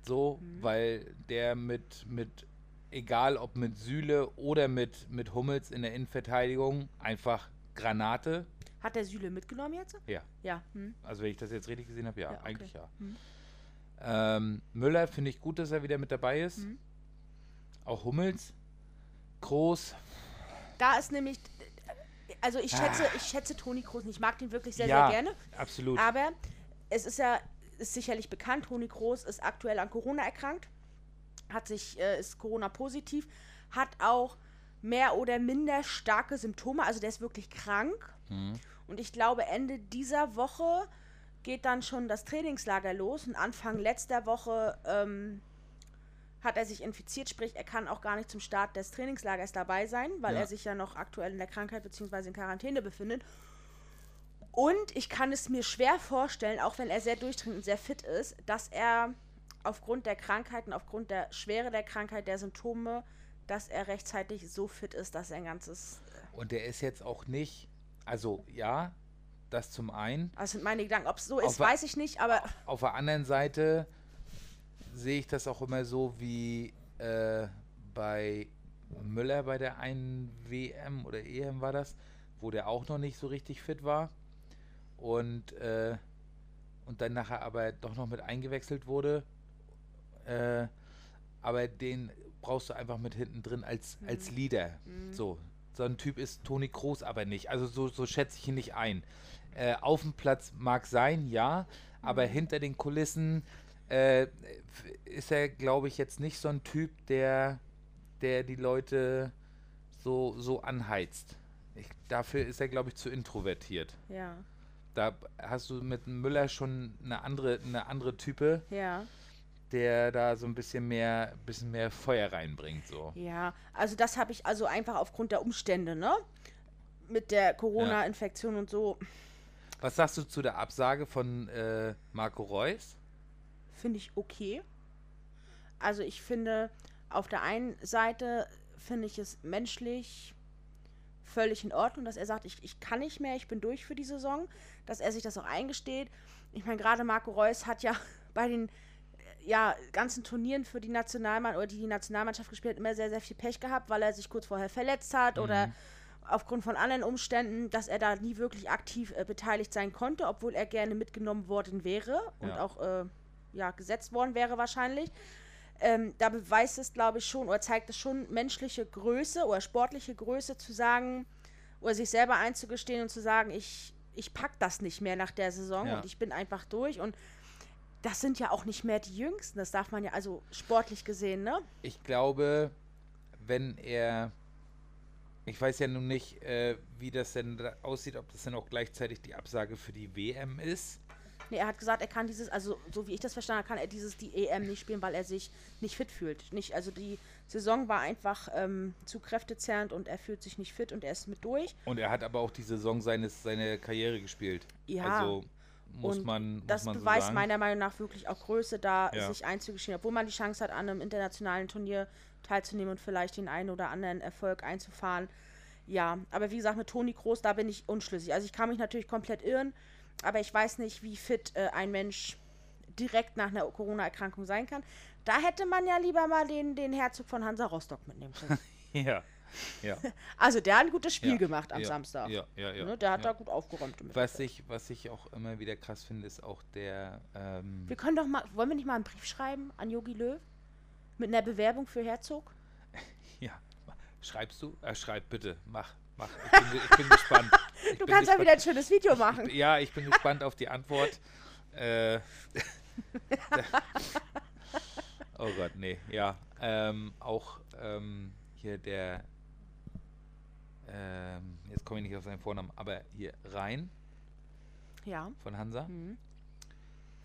So, weil der mit, mit, egal ob mit Süle oder mit, mit Hummels in der Innenverteidigung, einfach Granate. Hat der Süle mitgenommen jetzt? Ja, Ja. Hm. also wenn ich das jetzt richtig gesehen habe, ja, Ja, okay. eigentlich ja. Mhm. Ähm, Müller finde ich gut, dass er wieder mit dabei ist. Mhm. Auch Hummels. Groß. Da ist nämlich. Also ich schätze, Ah. ich schätze Toni nicht. Ich mag den wirklich sehr, ja, sehr gerne. absolut. Aber es ist ja ist sicherlich bekannt, Toni Kroos ist aktuell an Corona erkrankt, hat sich, äh, ist Corona positiv, hat auch mehr oder minder starke Symptome, also der ist wirklich krank. Mhm. Und ich glaube, Ende dieser Woche geht dann schon das Trainingslager los und Anfang letzter Woche ähm, hat er sich infiziert, sprich, er kann auch gar nicht zum Start des Trainingslagers dabei sein, weil Ja. er sich ja noch aktuell in der Krankheit bzw. in Quarantäne befindet. Und ich kann es mir schwer vorstellen, auch wenn er sehr durchdringend und sehr fit ist, dass er aufgrund der Krankheiten, aufgrund der Schwere der Krankheit, der Symptome, dass er rechtzeitig so fit ist, dass er ein ganzes. Und der ist jetzt auch nicht, also ja, das zum einen. Das sind meine Gedanken. Ob es so ist, weiß ich nicht, aber. Auf der anderen Seite sehe ich das auch immer so wie äh, bei Müller bei der einen WM oder EM war das, wo der auch noch nicht so richtig fit war und, äh, und dann nachher aber doch noch mit eingewechselt wurde. Äh, aber den brauchst du einfach mit hinten drin als, mhm. als Leader. Mhm. So. So ein Typ ist Toni Kroos aber nicht. Also so, so schätze ich ihn nicht ein. Äh, auf dem Platz mag sein, ja, aber mhm. hinter den Kulissen äh, ist er, glaube ich, jetzt nicht so ein Typ, der, der die Leute so, so anheizt. Ich, dafür ist er, glaube ich, zu introvertiert. Ja. Da hast du mit Müller schon eine andere, eine andere Type. Ja. Der da so ein bisschen mehr, bisschen mehr Feuer reinbringt. So. Ja, also das habe ich also einfach aufgrund der Umstände, ne? Mit der Corona-Infektion ja. und so. Was sagst du zu der Absage von äh, Marco Reus? Finde ich okay. Also ich finde, auf der einen Seite finde ich es menschlich völlig in Ordnung, dass er sagt, ich, ich kann nicht mehr, ich bin durch für die Saison, dass er sich das auch eingesteht. Ich meine, gerade Marco Reus hat ja bei den ja, ganzen Turnieren für die Nationalmann oder die, die Nationalmannschaft gespielt hat, immer sehr, sehr viel Pech gehabt, weil er sich kurz vorher verletzt hat mhm. oder aufgrund von anderen Umständen, dass er da nie wirklich aktiv äh, beteiligt sein konnte, obwohl er gerne mitgenommen worden wäre und ja. auch äh, ja, gesetzt worden wäre wahrscheinlich. Ähm, da beweist es, glaube ich, schon oder zeigt es schon menschliche Größe oder sportliche Größe zu sagen oder sich selber einzugestehen und zu sagen, ich, ich pack das nicht mehr nach der Saison ja. und ich bin einfach durch und das sind ja auch nicht mehr die Jüngsten, das darf man ja also sportlich gesehen, ne? Ich glaube, wenn er, ich weiß ja nun nicht, äh, wie das denn aussieht, ob das dann auch gleichzeitig die Absage für die WM ist. Nee, er hat gesagt, er kann dieses, also so wie ich das verstanden habe, kann er dieses, die EM nicht spielen, weil er sich nicht fit fühlt. Nicht, also die Saison war einfach ähm, zu kräftezerrend und er fühlt sich nicht fit und er ist mit durch. Und er hat aber auch die Saison seines, seine Karriere gespielt. Ja. Also muss und man. Muss das man beweist so meiner Meinung nach wirklich auch Größe, da ja. sich einzugestehen, obwohl man die Chance hat, an einem internationalen Turnier teilzunehmen und vielleicht den einen oder anderen Erfolg einzufahren. Ja, aber wie gesagt, mit Toni Groß, da bin ich unschlüssig. Also ich kann mich natürlich komplett irren aber ich weiß nicht, wie fit äh, ein Mensch direkt nach einer Corona-Erkrankung sein kann. Da hätte man ja lieber mal den, den Herzog von Hansa Rostock mitnehmen können. ja. Ja. Also der hat ein gutes Spiel ja, gemacht am ja, Samstag. Ja, ja, ja. Ne, der hat ja. da gut aufgeräumt. Was ich, was ich auch immer wieder krass finde, ist auch der. Ähm wir können doch mal, wollen wir nicht mal einen Brief schreiben an Yogi Löw mit einer Bewerbung für Herzog? Ja, schreibst du? Äh, schreib bitte, mach. Mach. Ich bin, ich bin gespannt. Ich du kannst ja wieder ein schönes Video machen. Ich, ja, ich bin gespannt auf die Antwort. Äh, oh Gott, nee, ja. Ähm, auch ähm, hier der, ähm, jetzt komme ich nicht auf seinen Vornamen, aber hier Rhein ja. von Hansa. Mhm.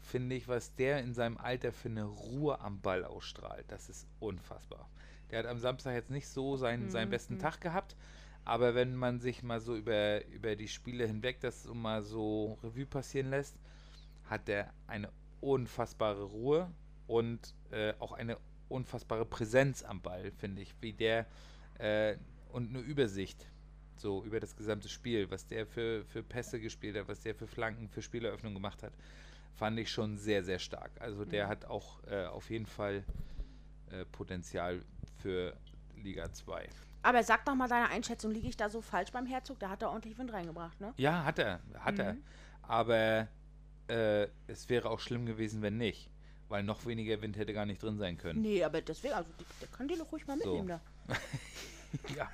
Finde ich, was der in seinem Alter für eine Ruhe am Ball ausstrahlt, das ist unfassbar. Der hat am Samstag jetzt nicht so seinen, mhm. seinen besten mhm. Tag gehabt, aber wenn man sich mal so über, über die Spiele hinweg das so mal so Revue passieren lässt, hat er eine unfassbare Ruhe und äh, auch eine unfassbare Präsenz am Ball, finde ich, wie der äh, und eine Übersicht so über das gesamte Spiel, was der für, für Pässe gespielt hat, was der für Flanken, für Spieleröffnung gemacht hat, fand ich schon sehr, sehr stark. Also der mhm. hat auch äh, auf jeden Fall äh, Potenzial für Liga 2. Aber sag doch mal deine Einschätzung, liege ich da so falsch beim Herzog? Da hat er ordentlich Wind reingebracht, ne? Ja, hat er, hat mhm. er. Aber äh, es wäre auch schlimm gewesen, wenn nicht. Weil noch weniger Wind hätte gar nicht drin sein können. Nee, aber deswegen, also der kann die doch ruhig mal mitnehmen so. da. ja.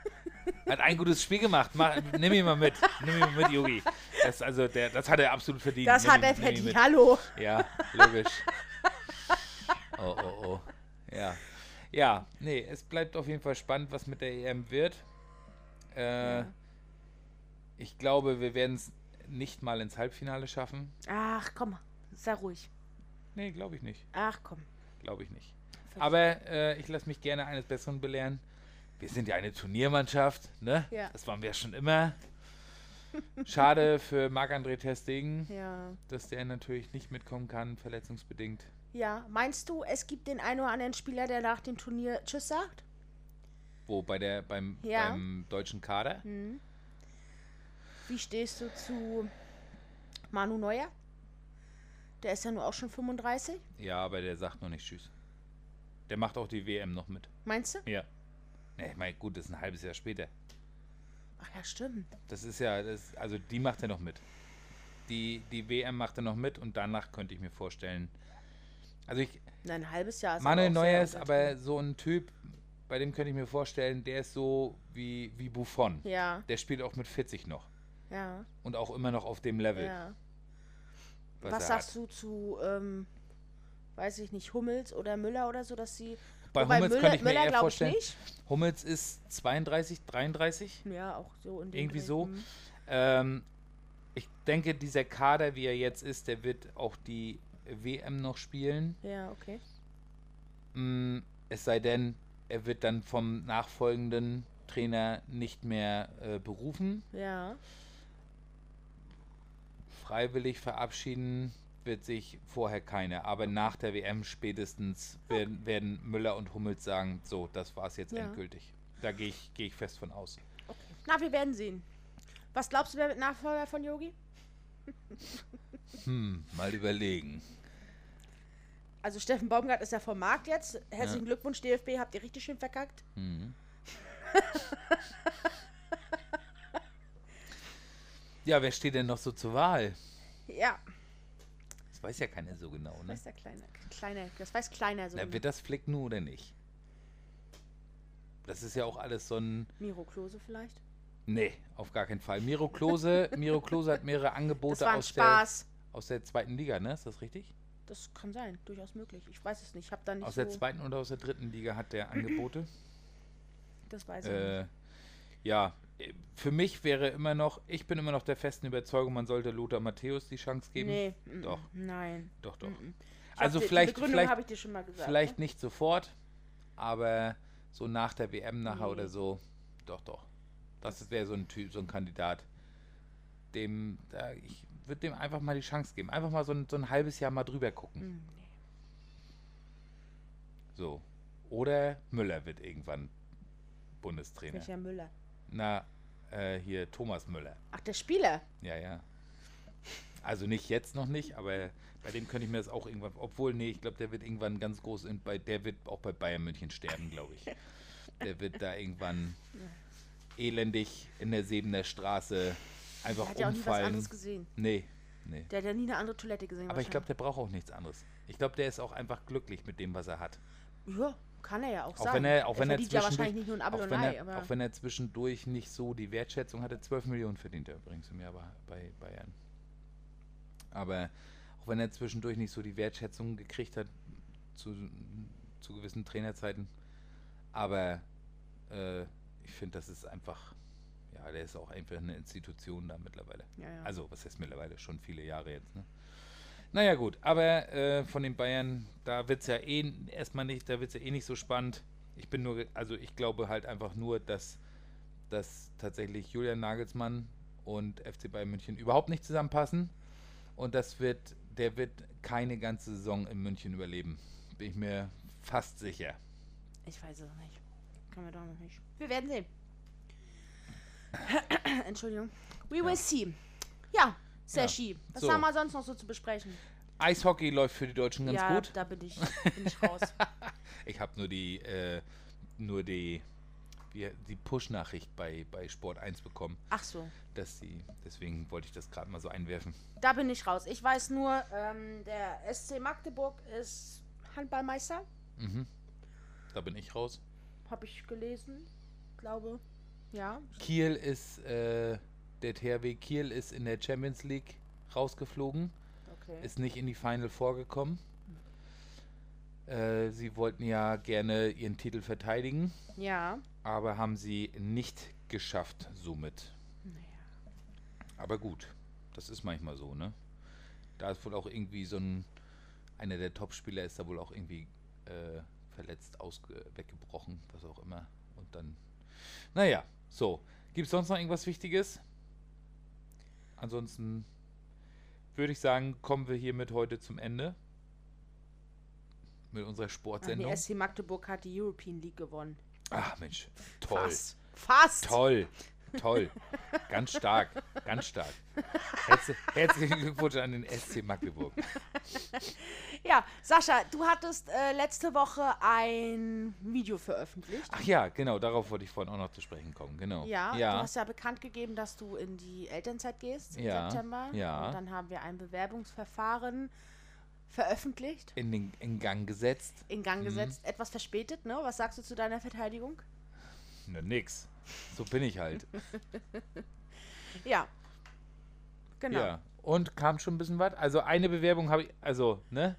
Hat ein gutes Spiel gemacht. Mach, nimm ihn mal mit. Nimm ihn mal mit, Yogi. Das, also der, das hat er absolut verdient. Das nimm hat er verdient. Hallo. Ja, logisch. Oh, oh, oh. Ja. Ja, nee, es bleibt auf jeden Fall spannend, was mit der EM wird. Äh, ja. Ich glaube, wir werden es nicht mal ins Halbfinale schaffen. Ach, komm, sei ruhig. Nee, glaube ich nicht. Ach, komm. Glaube ich nicht. Aber äh, ich lasse mich gerne eines Besseren belehren. Wir sind ja eine Turniermannschaft, ne? Ja. Das waren wir schon immer. Schade für Marc-André Testegen, Ja. dass der natürlich nicht mitkommen kann, verletzungsbedingt. Ja, meinst du, es gibt den einen oder anderen Spieler, der nach dem Turnier Tschüss sagt? Wo, bei der, beim, Ja. beim deutschen Kader? Hm. Wie stehst du zu Manu Neuer? Der ist ja nur auch schon 35. Ja, aber der sagt noch nicht Tschüss. Der macht auch die WM noch mit. Meinst du? Ja. Ne, ich meine, gut, das ist ein halbes Jahr später. Ach ja, stimmt. Das ist ja, das, also die macht er noch mit. Die, die WM macht er noch mit und danach könnte ich mir vorstellen. Also ich, Nein, ein halbes Jahr ist Manuel Neuer ist aber so ein Typ, bei dem könnte ich mir vorstellen, der ist so wie, wie Buffon. Ja, Der spielt auch mit 40 noch. ja, Und auch immer noch auf dem Level. ja. Was, Was sagst hat. du zu, ähm, weiß ich nicht, Hummels oder Müller oder so, dass sie. Bei Wobei Hummels Müller, könnte ich mir Müller eher vorstellen. Hummels ist 32, 33. Ja, auch so Irgendwie so. Mhm. Ähm, ich denke, dieser Kader, wie er jetzt ist, der wird auch die WM noch spielen. Ja, okay. Mm, Es sei denn, er wird dann vom nachfolgenden Trainer nicht mehr äh, berufen. Ja. Freiwillig verabschieden wird sich vorher keiner. Aber nach der WM spätestens werden, werden Müller und Hummels sagen, so, das war es jetzt Ja. endgültig. Da gehe ich, gehe ich fest von aus. Okay. Na, wir werden sehen. Was glaubst du, wer wird Nachfolger von Yogi? Hm, mal überlegen. Also Steffen Baumgart ist ja vom Markt jetzt. Herzlichen Glückwunsch, DFB, habt ihr richtig schön verkackt. Mhm. ja, wer steht denn noch so zur Wahl? Ja, Das weiß ja keiner so genau, das ne? weiß der Kleine. Kleiner, das weiß Kleiner so. Na, genau. wird das Flick nur oder nicht? Das ist ja auch alles so ein. Miro Klose vielleicht? Nee, auf gar keinen Fall. Miro Klose, Miro Klose hat mehrere Das Angebote war ein aus der, Spaß. aus der zweiten Liga, ne? Ist das richtig? Das kann sein, durchaus möglich. Ich weiß es nicht. Ich habe da nicht Aus so... der zweiten oder aus der dritten Liga hat der Angebote. Das weiß ich äh, nicht. ja, für mich wäre immer noch, ich bin immer noch der festen Überzeugung, man sollte Lothar Matthäus die Chance geben. Nee, Doch. Nein. Doch, doch. Also vielleicht- vielleicht- habe ich dir schon mal gesagt. Vielleicht ne? nicht sofort, aber so nach der WM nachher Nee. oder so, doch, doch. Das wäre so ein Typ, so ein Kandidat, dem, da, ich würde dem einfach mal die Chance geben. Einfach mal so ein, so ein halbes Jahr mal drüber gucken. Nee. So. Oder Müller wird irgendwann Bundestrainer. Welcher Müller? Na, äh, hier Thomas Müller. Ach, der Spieler. Ja, ja. Also nicht jetzt noch nicht, aber bei dem könnte ich mir das auch irgendwann. Obwohl, nee, ich glaube, der wird irgendwann ganz groß in, bei, der wird auch bei Bayern München sterben, glaube ich. Der wird da irgendwann elendig in der Sebener Straße Der einfach hat ja auch nie was umfallen. anderes gesehen. Nee, nee. Der hat ja nie eine andere Toilette gesehen. Aber ich glaube, der braucht auch nichts anderes. Ich glaube, der ist auch einfach glücklich mit dem, was er hat. Ja, kann er ja auch, Auch sein. wenn er, auch wenn er ja zwischendurch, wahrscheinlich nicht nur ein auch und wenn ein Ei, er, auch wenn er zwischendurch nicht so die Wertschätzung hatte, 12 Millionen verdient er übrigens im Jahr bei, bei Bayern. Aber auch wenn er zwischendurch nicht so die Wertschätzung gekriegt hat zu, zu gewissen Trainerzeiten, aber äh, ich finde, das ist einfach, ja, der ist auch einfach eine Institution da mittlerweile. ja, ja. Also, was heißt mittlerweile? Schon viele Jahre jetzt, ne? Naja, gut, aber äh, von den Bayern, da wird es ja eh erstmal nicht, da wird ja eh nicht so spannend. Ich bin nur, also ich glaube halt einfach nur, dass, dass tatsächlich Julian Nagelsmann und FC Bayern München überhaupt nicht zusammenpassen. Und das wird, der wird keine ganze Saison in München überleben. Bin ich mir fast sicher. Ich weiß es nicht. Kann man doch noch nicht. Wir werden sehen. Entschuldigung. We will Ja. see. Ja, Sashi. Was so. haben wir sonst noch so zu besprechen? Eishockey läuft für die Deutschen ganz ja, gut. da bin ich, bin ich raus. Ich habe nur die, äh, nur die, wie, die Push-Nachricht bei, bei Sport 1 bekommen, Ach so. dass sie, deswegen wollte ich das gerade mal so einwerfen. Da bin ich raus. Ich weiß nur, ähm, der SC Magdeburg ist Handballmeister. Mhm. Da bin ich raus. Habe ich gelesen. Glaube. Ja. Kiel ist, äh, der THW Kiel ist in der Champions League rausgeflogen, Okay. ist nicht in die Final vorgekommen. Äh, sie wollten ja gerne ihren Titel verteidigen, ja. aber haben sie nicht geschafft somit. Naja. Aber gut, das ist manchmal so, ne? Da ist wohl auch irgendwie so ein, einer der Topspieler ist da wohl auch irgendwie äh, verletzt, ausge weggebrochen, was auch immer. Und dann, naja, so. Gibt es sonst noch irgendwas Wichtiges? Ansonsten würde ich sagen, kommen wir hiermit heute zum Ende. Mit unserer Sportsendung. die SC Magdeburg hat die European League gewonnen. Ach Mensch, toll. Fast. Fast. Toll. Toll. Ganz stark. Ganz stark. Herz, herzlichen Glückwunsch an den SC Magdeburg. Ja, Sascha, du hattest äh, letzte Woche ein Video veröffentlicht. Ach ja, genau, darauf wollte ich vorhin auch noch zu sprechen kommen. Genau. Ja, du ja. hast ja bekannt gegeben, dass du in die Elternzeit gehst im Ja, September. ja. Und dann haben wir ein Bewerbungsverfahren veröffentlicht, In, den, in Gang gesetzt. in Mhm. Gang gesetzt. Etwas verspätet, ne? Was sagst du zu deiner Verteidigung? Na, nix. So bin ich halt. Ja. Genau. Ja. Und kam schon ein bisschen was. Also eine Bewerbung habe ich, also, ne?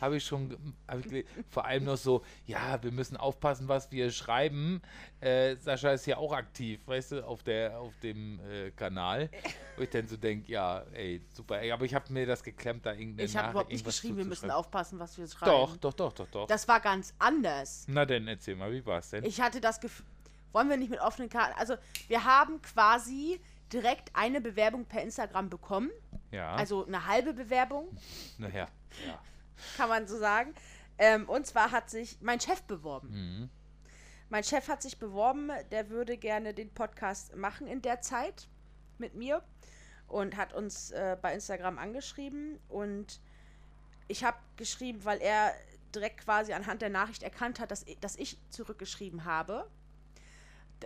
Habe ich schon, hab ich vor allem noch so, ja, wir müssen aufpassen, was wir schreiben. Äh, Sascha ist ja auch aktiv, weißt du, auf, der, auf dem äh, Kanal. Wo ich dann so denke, ja, ey, super. Ey, aber ich habe mir das geklemmt, da irgendeine Ich habe überhaupt nicht geschrieben, wir müssen aufpassen, was wir schreiben. Doch, doch, doch, doch, doch. Das war ganz anders. Na denn, erzähl mal, wie war es denn? Ich hatte das Gefühl, wollen wir nicht mit offenen Karten, also wir haben quasi direkt eine Bewerbung per Instagram bekommen, ja, also eine halbe Bewerbung, naja, ja. kann man so sagen. Ähm, und zwar hat sich mein Chef beworben. Mhm. Mein Chef hat sich beworben, der würde gerne den Podcast machen in der Zeit mit mir und hat uns äh, bei Instagram angeschrieben und ich habe geschrieben, weil er direkt quasi anhand der Nachricht erkannt hat, dass, dass ich zurückgeschrieben habe.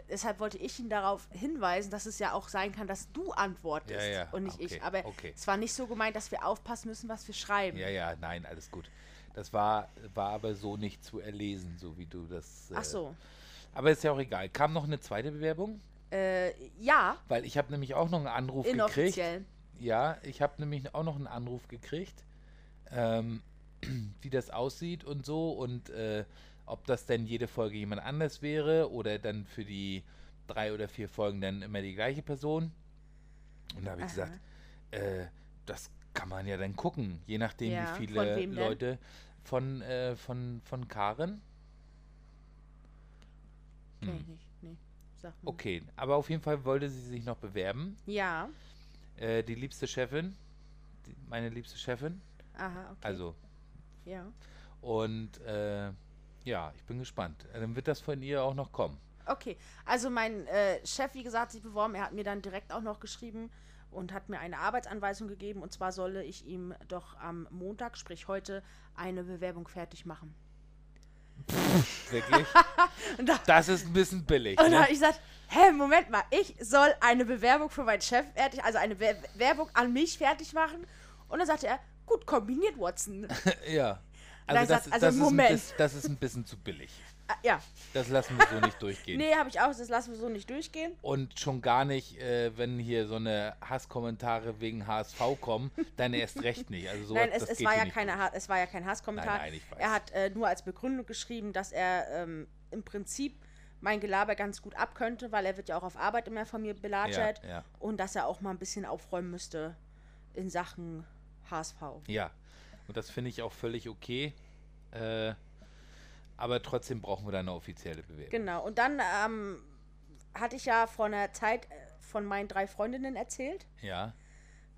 Deshalb wollte ich ihn darauf hinweisen, dass es ja auch sein kann, dass du antwortest Ja, ja, und nicht okay, ich. Aber okay. es war nicht so gemeint, dass wir aufpassen müssen, was wir schreiben. Ja, ja, nein, alles gut. Das war, war aber so nicht zu erlesen, so wie du das. Äh, Ach so. Aber ist ja auch egal. Kam noch eine zweite Bewerbung? Äh, ja, Weil ich habe nämlich auch noch einen Anruf gekriegt. inoffiziell. Ja, ich habe nämlich auch noch einen Anruf gekriegt, ähm, wie das aussieht und so und äh, ob das denn jede Folge jemand anders wäre oder dann für die drei oder vier Folgen dann immer die gleiche Person. Und da habe ich Aha. gesagt, äh, das kann man ja dann gucken, je nachdem, Ja, wie von viele denn? Leute von, äh, von, von Karen. Kenn Hm. ich nicht. Nee. Sag mal. Okay, aber auf jeden Fall wollte sie sich noch bewerben. Ja. Äh, die liebste Chefin, die, meine liebste Chefin, Aha, okay. also Ja. Und äh, ja, ich bin gespannt. Äh, Dann wird das von ihr auch noch kommen. Okay. Also mein äh, Chef, wie gesagt, hat sich beworben. Er hat mir dann direkt auch noch geschrieben und hat mir eine Arbeitsanweisung gegeben. Und zwar solle ich ihm doch am Montag, sprich heute, eine Bewerbung fertig machen. Wirklich? Und da, Das ist ein bisschen billig. und da Ne? habe ich gesagt, hä, Moment mal, ich soll eine Bewerbung für meinen Chef fertig, also eine Werbung an mich fertig machen. Und dann sagte er, gut kombiniert, Watson. Ja. Nein, Also, das, sagt- also das, ist ein Moment. bisschen, das ist ein bisschen zu billig. Ah, ja, Das lassen wir so nicht durchgehen. nee, habe ich auch, das lassen wir so nicht durchgehen. Und schon gar nicht, äh, wenn hier so eine Hasskommentare wegen HSV kommen, dann erst recht nicht. Also sowas, Nein, es, das es, geht war ja nicht keine. Ha- es war ja kein Hasskommentar. Nein, nein, ich weiß. Er hat äh, nur als Begründung geschrieben, dass er ähm, im Prinzip mein Gelaber ganz gut abkönnte, weil er wird ja auch auf Arbeit immer von mir belagert Ja, ja. und dass er auch mal ein bisschen aufräumen müsste in Sachen HSV. Ja, und das finde ich auch völlig okay. Äh, aber trotzdem brauchen wir da eine offizielle Bewerbung. Genau. Und dann ähm, hatte ich ja vor einer Zeit äh, von meinen drei Freundinnen erzählt, Ja,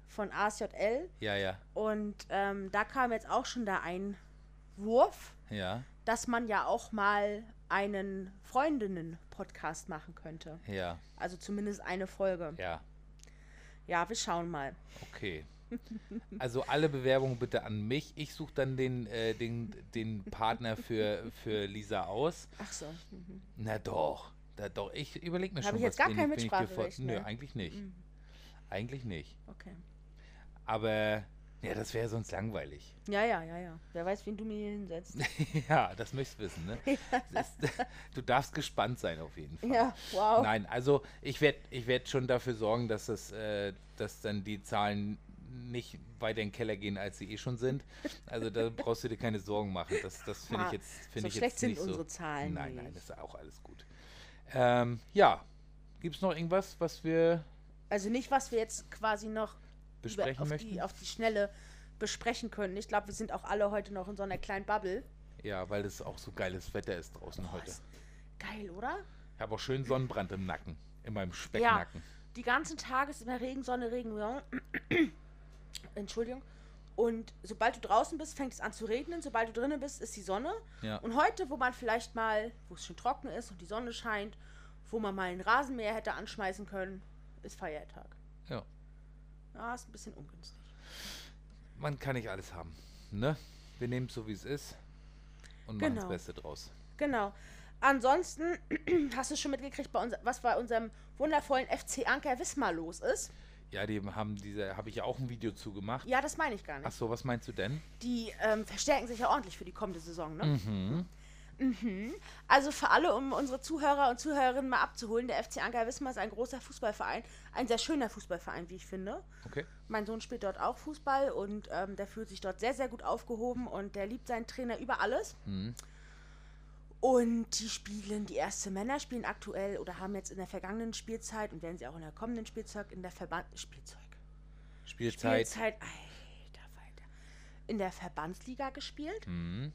von ASJL. ja, ja, Und ähm, da kam jetzt auch schon der Einwurf, ja, dass man ja auch mal einen Freundinnen-Podcast machen könnte. ja, Also zumindest eine Folge. ja. Ja, wir schauen mal. Okay. Also alle Bewerbungen bitte an mich. Ich suche dann den, äh, den, den Partner für, für Lisa aus. Ach so. Mhm. Na doch. Da, doch, ich überlege mir Hab schon ich jetzt was, gar kein Mitspracherecht, Nö, ne? eigentlich nicht. Mhm. Eigentlich nicht. Okay. Aber ja, das wäre sonst langweilig. Ja, ja, ja, ja. Wer weiß, wen du mir hier hinsetzt. ja, das möchtest du wissen, ne? Das ist, du darfst gespannt sein auf jeden Fall. ja, wow. Nein, also ich werde ich werd schon dafür sorgen, dass es, äh, dass dann die Zahlen nicht weiter in den Keller gehen, als sie eh schon sind. Also da brauchst du dir keine Sorgen machen. Das, das finde ich Ma, jetzt, so finde ich schlecht jetzt sind nicht unsere so. Zahlen Nein, nein, das ist auch alles gut. Ähm, ja, gibt es noch irgendwas, was wir Also nicht, was wir jetzt quasi noch besprechen über, auf, möchten? die, auf die Schnelle besprechen können. Ich glaube, wir sind auch alle heute noch in so einer kleinen Bubble. Ja, weil es auch so geiles Wetter ist draußen Boah, heute. ist geil, oder? Ich habe auch schön Sonnenbrand im Nacken, in meinem Specknacken. Die ganzen Tage ist immer Regen, Sonne, Regen, ja. Entschuldigung. Und sobald du draußen bist, fängt es an zu regnen. Sobald du drinnen bist, ist die Sonne. Ja. Und heute, wo man vielleicht mal, wo es schon trocken ist und die Sonne scheint, wo man mal einen Rasenmäher hätte anschmeißen können, ist Feiertag. Ja. Ja, ist ein bisschen ungünstig. Man kann nicht alles haben. Ne? Wir nehmen es so, wie es ist und machen das Genau. Beste draus. Genau. Ansonsten hast du schon mitgekriegt, bei uns, was bei unserem wundervollen FC Anker Wismar los ist. Ja, die haben diese, habe ich ja auch ein Video zu gemacht. Ja, das meine ich gar nicht. Ach so, was meinst du denn? Die ähm, verstärken sich ja ordentlich für die kommende Saison, ne? Mhm. Mhm. Also für alle, um unsere Zuhörer und Zuhörerinnen mal abzuholen, der FC Anker Wismar ist ein großer Fußballverein, ein sehr schöner Fußballverein, wie ich finde. Okay. Mein Sohn spielt dort auch Fußball und ähm, der fühlt sich dort sehr, sehr gut aufgehoben und der liebt seinen Trainer über alles. Mhm. Und die spielen, die erste Männer spielen aktuell oder haben jetzt in der vergangenen Spielzeit und werden sie auch in der kommenden Spielzeug in der Verband Spielzeug. Spielzeit. Spielzeit, alter Falter. In der Verbandsliga gespielt Mhm.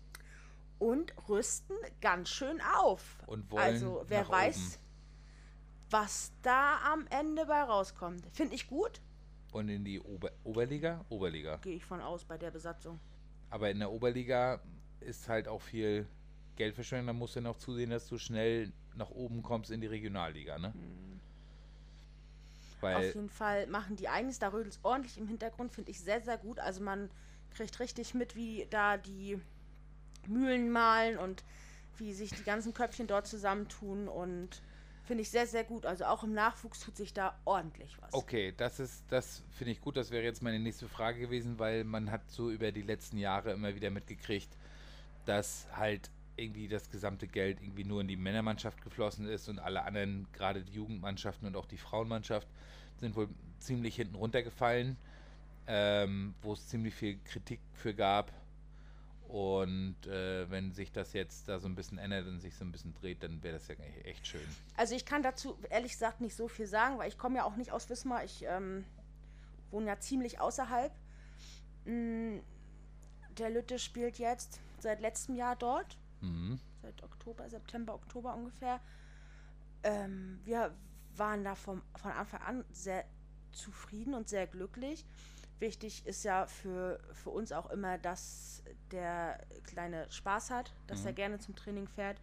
und rüsten ganz schön auf. Und wollen also, wer weiß, oben. was da am Ende bei rauskommt. Finde ich gut, Und in die Ober Oberliga? Oberliga. gehe ich von aus bei der Besatzung. Aber in der Oberliga ist halt auch viel Geldverschwendung. Da musst du noch zusehen, dass du schnell nach oben kommst in die Regionalliga, ne? Auf Weil, jeden Fall machen die eigens, da rödelt ordentlich im Hintergrund, finde ich sehr, sehr gut. Also man kriegt richtig mit, wie da die Mühlen malen und wie sich die ganzen Köpfchen dort zusammentun und finde ich sehr, sehr gut. Also auch im Nachwuchs tut sich da ordentlich was. okay, das ist, das finde ich gut. Das wäre jetzt meine nächste Frage gewesen, weil man hat so über die letzten Jahre immer wieder mitgekriegt, dass halt irgendwie das gesamte Geld irgendwie nur in die Männermannschaft geflossen ist und alle anderen, gerade die Jugendmannschaften und auch die Frauenmannschaft, sind wohl ziemlich hinten runtergefallen, ähm, wo es ziemlich viel Kritik für gab. Und äh, wenn sich das jetzt da so ein bisschen ändert und sich so ein bisschen dreht, dann wäre das ja echt schön. Also ich kann dazu ehrlich gesagt nicht so viel sagen, weil ich komme ja auch nicht aus Wismar. Ich ähm, wohne ja ziemlich außerhalb. Mm, Der Lütte spielt jetzt seit letztem Jahr dort. Mhm. seit Oktober, September, Oktober ungefähr. Ähm, wir waren da vom, von Anfang an sehr zufrieden und sehr glücklich. Wichtig ist ja für, für uns auch immer, dass der Kleine Spaß hat, dass Mhm. er gerne zum Training fährt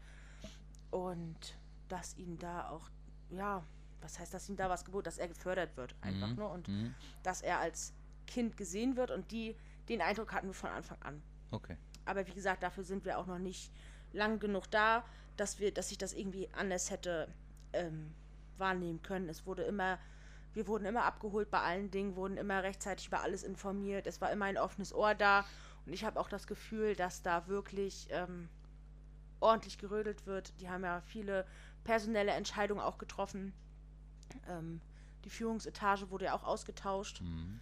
und dass ihm da auch, ja, was heißt, dass ihm da was geboten, dass er gefördert wird einfach Mhm. nur und Mhm. dass er als Kind gesehen wird und die, den Eindruck hatten wir von Anfang an. Okay. Aber wie gesagt, dafür sind wir auch noch nicht lang genug da, dass wir, dass ich das irgendwie anders hätte ähm, wahrnehmen können. Es wurde immer, wir wurden immer abgeholt bei allen Dingen, wurden immer rechtzeitig über alles informiert. Es war immer ein offenes Ohr da und ich habe auch das Gefühl, dass da wirklich ähm, ordentlich gerödelt wird. Die haben ja viele personelle Entscheidungen auch getroffen. Ähm, die Führungsetage wurde ja auch ausgetauscht. Mhm.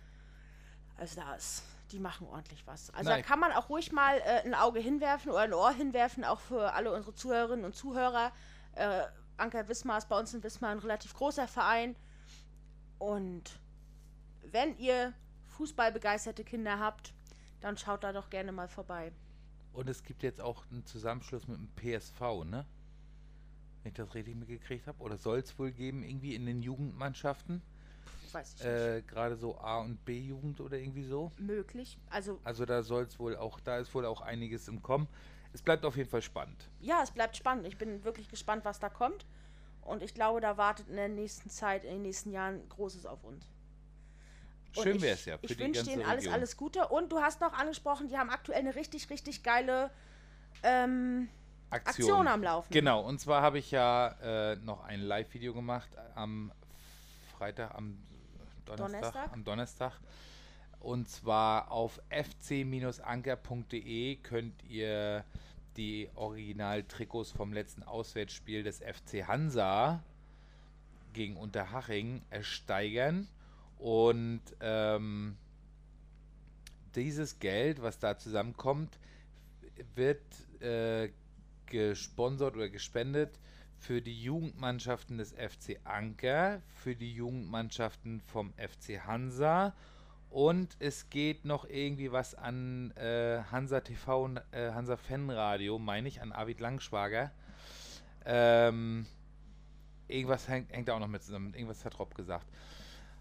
Also da ist, die machen ordentlich was. Also Nein. da kann man auch ruhig mal äh, ein Auge hinwerfen oder ein Ohr hinwerfen, auch für alle unsere Zuhörerinnen und Zuhörer. Äh, Anker Wismar ist bei uns in Wismar ein relativ großer Verein. Und wenn ihr fußballbegeisterte Kinder habt, dann schaut da doch gerne mal vorbei. Und es gibt jetzt auch einen Zusammenschluss mit dem PSV, ne? Wenn ich das richtig mitgekriegt habe. Oder soll es wohl geben, irgendwie in den Jugendmannschaften? Weiß ich Äh, Gerade so A- und B-Jugend oder irgendwie so. nicht. Möglich. Also Also da soll es wohl auch, da ist wohl auch einiges im Kommen. Es bleibt auf jeden Fall spannend. ja, es bleibt spannend. Ich bin wirklich gespannt, was da kommt. Und ich glaube, da wartet in der nächsten Zeit, in den nächsten Jahren Großes auf uns. Und Schön wäre es ja für Ich wünsche denen alles, Region. alles Gute. Und du hast noch angesprochen, die haben aktuell eine richtig, richtig geile ähm, Aktion am Laufen. Genau, und zwar habe ich ja äh, noch ein Live-Video gemacht am Freitag, am Donnerstag, Donnerstag? am Donnerstag. Und zwar auf fc-anker.de könnt ihr die Original-Trikots vom letzten Auswärtsspiel des FC Hansa gegen Unterhaching ersteigern. Und ähm, dieses Geld, was da zusammenkommt, wird äh, gesponsert oder gespendet für die Jugendmannschaften des FC Anker, für die Jugendmannschaften vom FC Hansa und es geht noch irgendwie was an äh, Hansa TV und äh, Hansa Fanradio, meine ich, an Arvid Langschwager. Ähm, irgendwas hängt, hängt auch noch mit zusammen. Irgendwas hat Rob gesagt.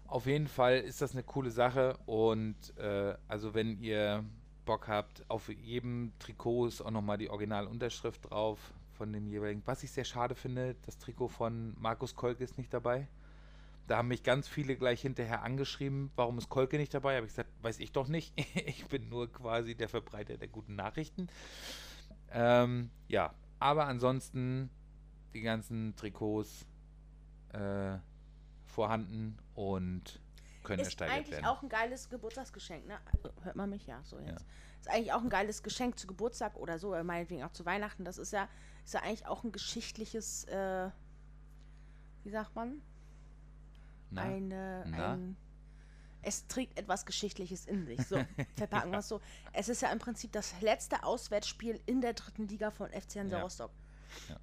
Auf jeden Fall ist das eine coole Sache und äh, also wenn ihr Bock habt, auf jedem Trikot ist auch nochmal die Originalunterschrift drauf von dem jeweiligen. Was ich sehr schade finde, das Trikot von Markus Kolke ist nicht dabei. Da haben mich ganz viele gleich hinterher angeschrieben, warum ist Kolke nicht dabei? Habe ich gesagt, weiß ich doch nicht. ich bin nur quasi der Verbreiter der guten Nachrichten. Ähm, ja, aber ansonsten die ganzen Trikots äh, vorhanden und können Ist ersteigert eigentlich werden. auch ein geiles Geburtstagsgeschenk, ne? Hört man mich? Ja, so jetzt. Ja. Ist eigentlich auch ein geiles Geschenk zu Geburtstag oder so, meinetwegen auch zu Weihnachten. Das ist ja, ist ja eigentlich auch ein geschichtliches, äh, wie sagt man? Na? Eine, Na? ein, es trägt etwas Geschichtliches in sich. So, verpacken wir es so. Es ist ja im Prinzip das letzte Auswärtsspiel in der dritten Liga von FC Hansa Ja. Rostock. Ja.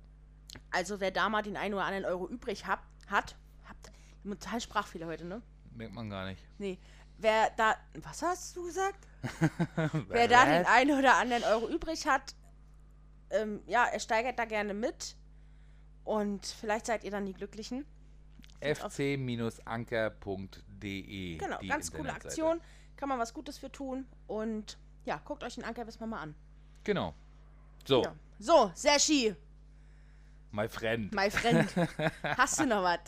Also wer da mal den einen oder anderen Euro übrig hab, hat, habt, total Sprachfehler heute, ne? Merkt man gar nicht. Nee. Wer da, was hast du gesagt? Wer da den einen oder anderen Euro übrig hat, ähm, ja, er steigert da gerne mit. Und vielleicht seid ihr dann die Glücklichen. fc-anker.de Genau, ganz coole. Aktion. Kann man was Gutes für tun. Und ja, guckt euch den Anker bis mal an. Genau. So, Ja. So, Seshi, my friend. my friend. Hast du noch was?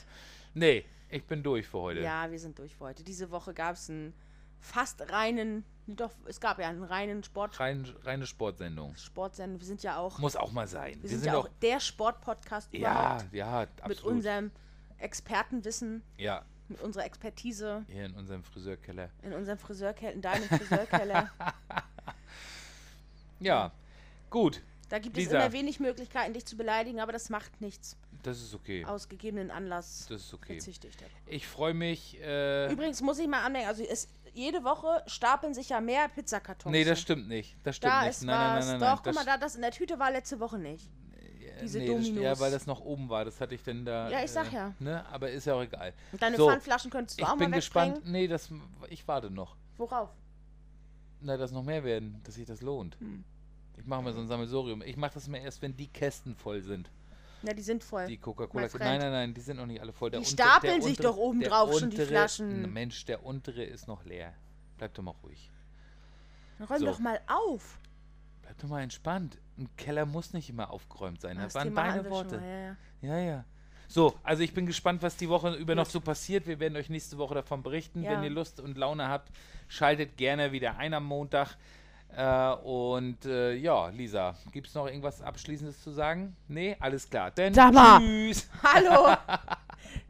Nee, ich bin durch für heute. Ja, wir sind durch für heute. Diese Woche gab es einen fast reinen, nee, doch, es gab ja einen reinen Sport, Rein, reine Sportsendung. Sportsendung. Wir sind ja auch, Muss auch mal sein. wir sind, ja auch der Sportpodcast Ja, ja, Mit absolut. unserem Expertenwissen, ja, mit unserer Expertise hier in unserem Friseurkeller. in unserem Friseurkeller, in deinem Friseurkeller. Ja, gut. Da gibt es Lisa. immer wenig Möglichkeiten, dich zu beleidigen, aber das macht nichts. Das ist okay. Aus gegebenen Anlass Das ist okay. verzichte ich darauf. Ich freue mich. Äh, Übrigens muss ich mal anmerken, also es, jede Woche stapeln sich ja mehr Pizzakartons. nee, das stimmt nicht. Das stimmt Da nicht. ist nein, was. nein, nein, Doch, nein. guck das mal, da, das in der Tüte war letzte Woche nicht. Ja, Diese nee, das, ja, Dominos. weil das noch oben war. Das hatte ich denn da. Ja, ich sag äh, ja. Ne? Aber ist ja auch egal. Und deine So, Pfandflaschen könntest du Ich auch bin mal gespannt. wegbringen. Nee, das, ich warte noch. Worauf? Na, dass noch mehr werden, dass sich das lohnt. Hm. Ich mache mal so ein Sammelsurium. Ich mache das mal erst, wenn die Kästen voll sind. Ja, die sind voll. Die Coca-Cola. Nein, nein, nein, die sind noch nicht alle voll. Der Die unter- stapeln sich untere- doch oben drauf schon, die Flaschen. Mensch, der untere ist noch leer. Bleib doch mal ruhig. Räum so. doch mal auf. Bleib doch mal entspannt. Ein Keller muss nicht immer aufgeräumt sein. Das Das waren schon Worte. mal, Ja, ja. Ja, ja. So, also ich bin gespannt, was die Woche über noch so passiert. Wir werden euch nächste Woche davon berichten. Ja. Wenn ihr Lust und Laune habt, schaltet gerne wieder ein am Montag. Äh, und äh, ja, Lisa, gibt es noch irgendwas Abschließendes zu sagen? Nee, alles klar. Dann Sag mal. tschüss. Hallo!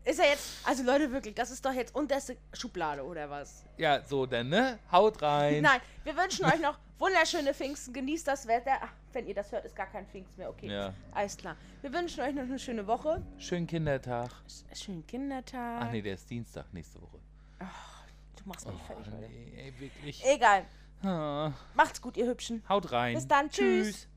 Ist er jetzt, also Leute, wirklich, das ist doch jetzt unterste Schublade, oder was? Ja, so dann, ne? Haut rein. Nein, wir wünschen euch noch wunderschöne Pfingsten. Genießt das Wetter. Ach, wenn ihr das hört, ist gar kein Pfingst mehr. Okay, Ja. alles klar. Wir wünschen euch noch eine schöne Woche. Schönen Kindertag. Schönen Kindertag. Ach nee, der ist Dienstag nächste Woche. Du machst mich Oh, fertig nee, ey, wirklich. Egal. Macht's gut, ihr Hübschen. haut rein. Bis dann. Tschüss.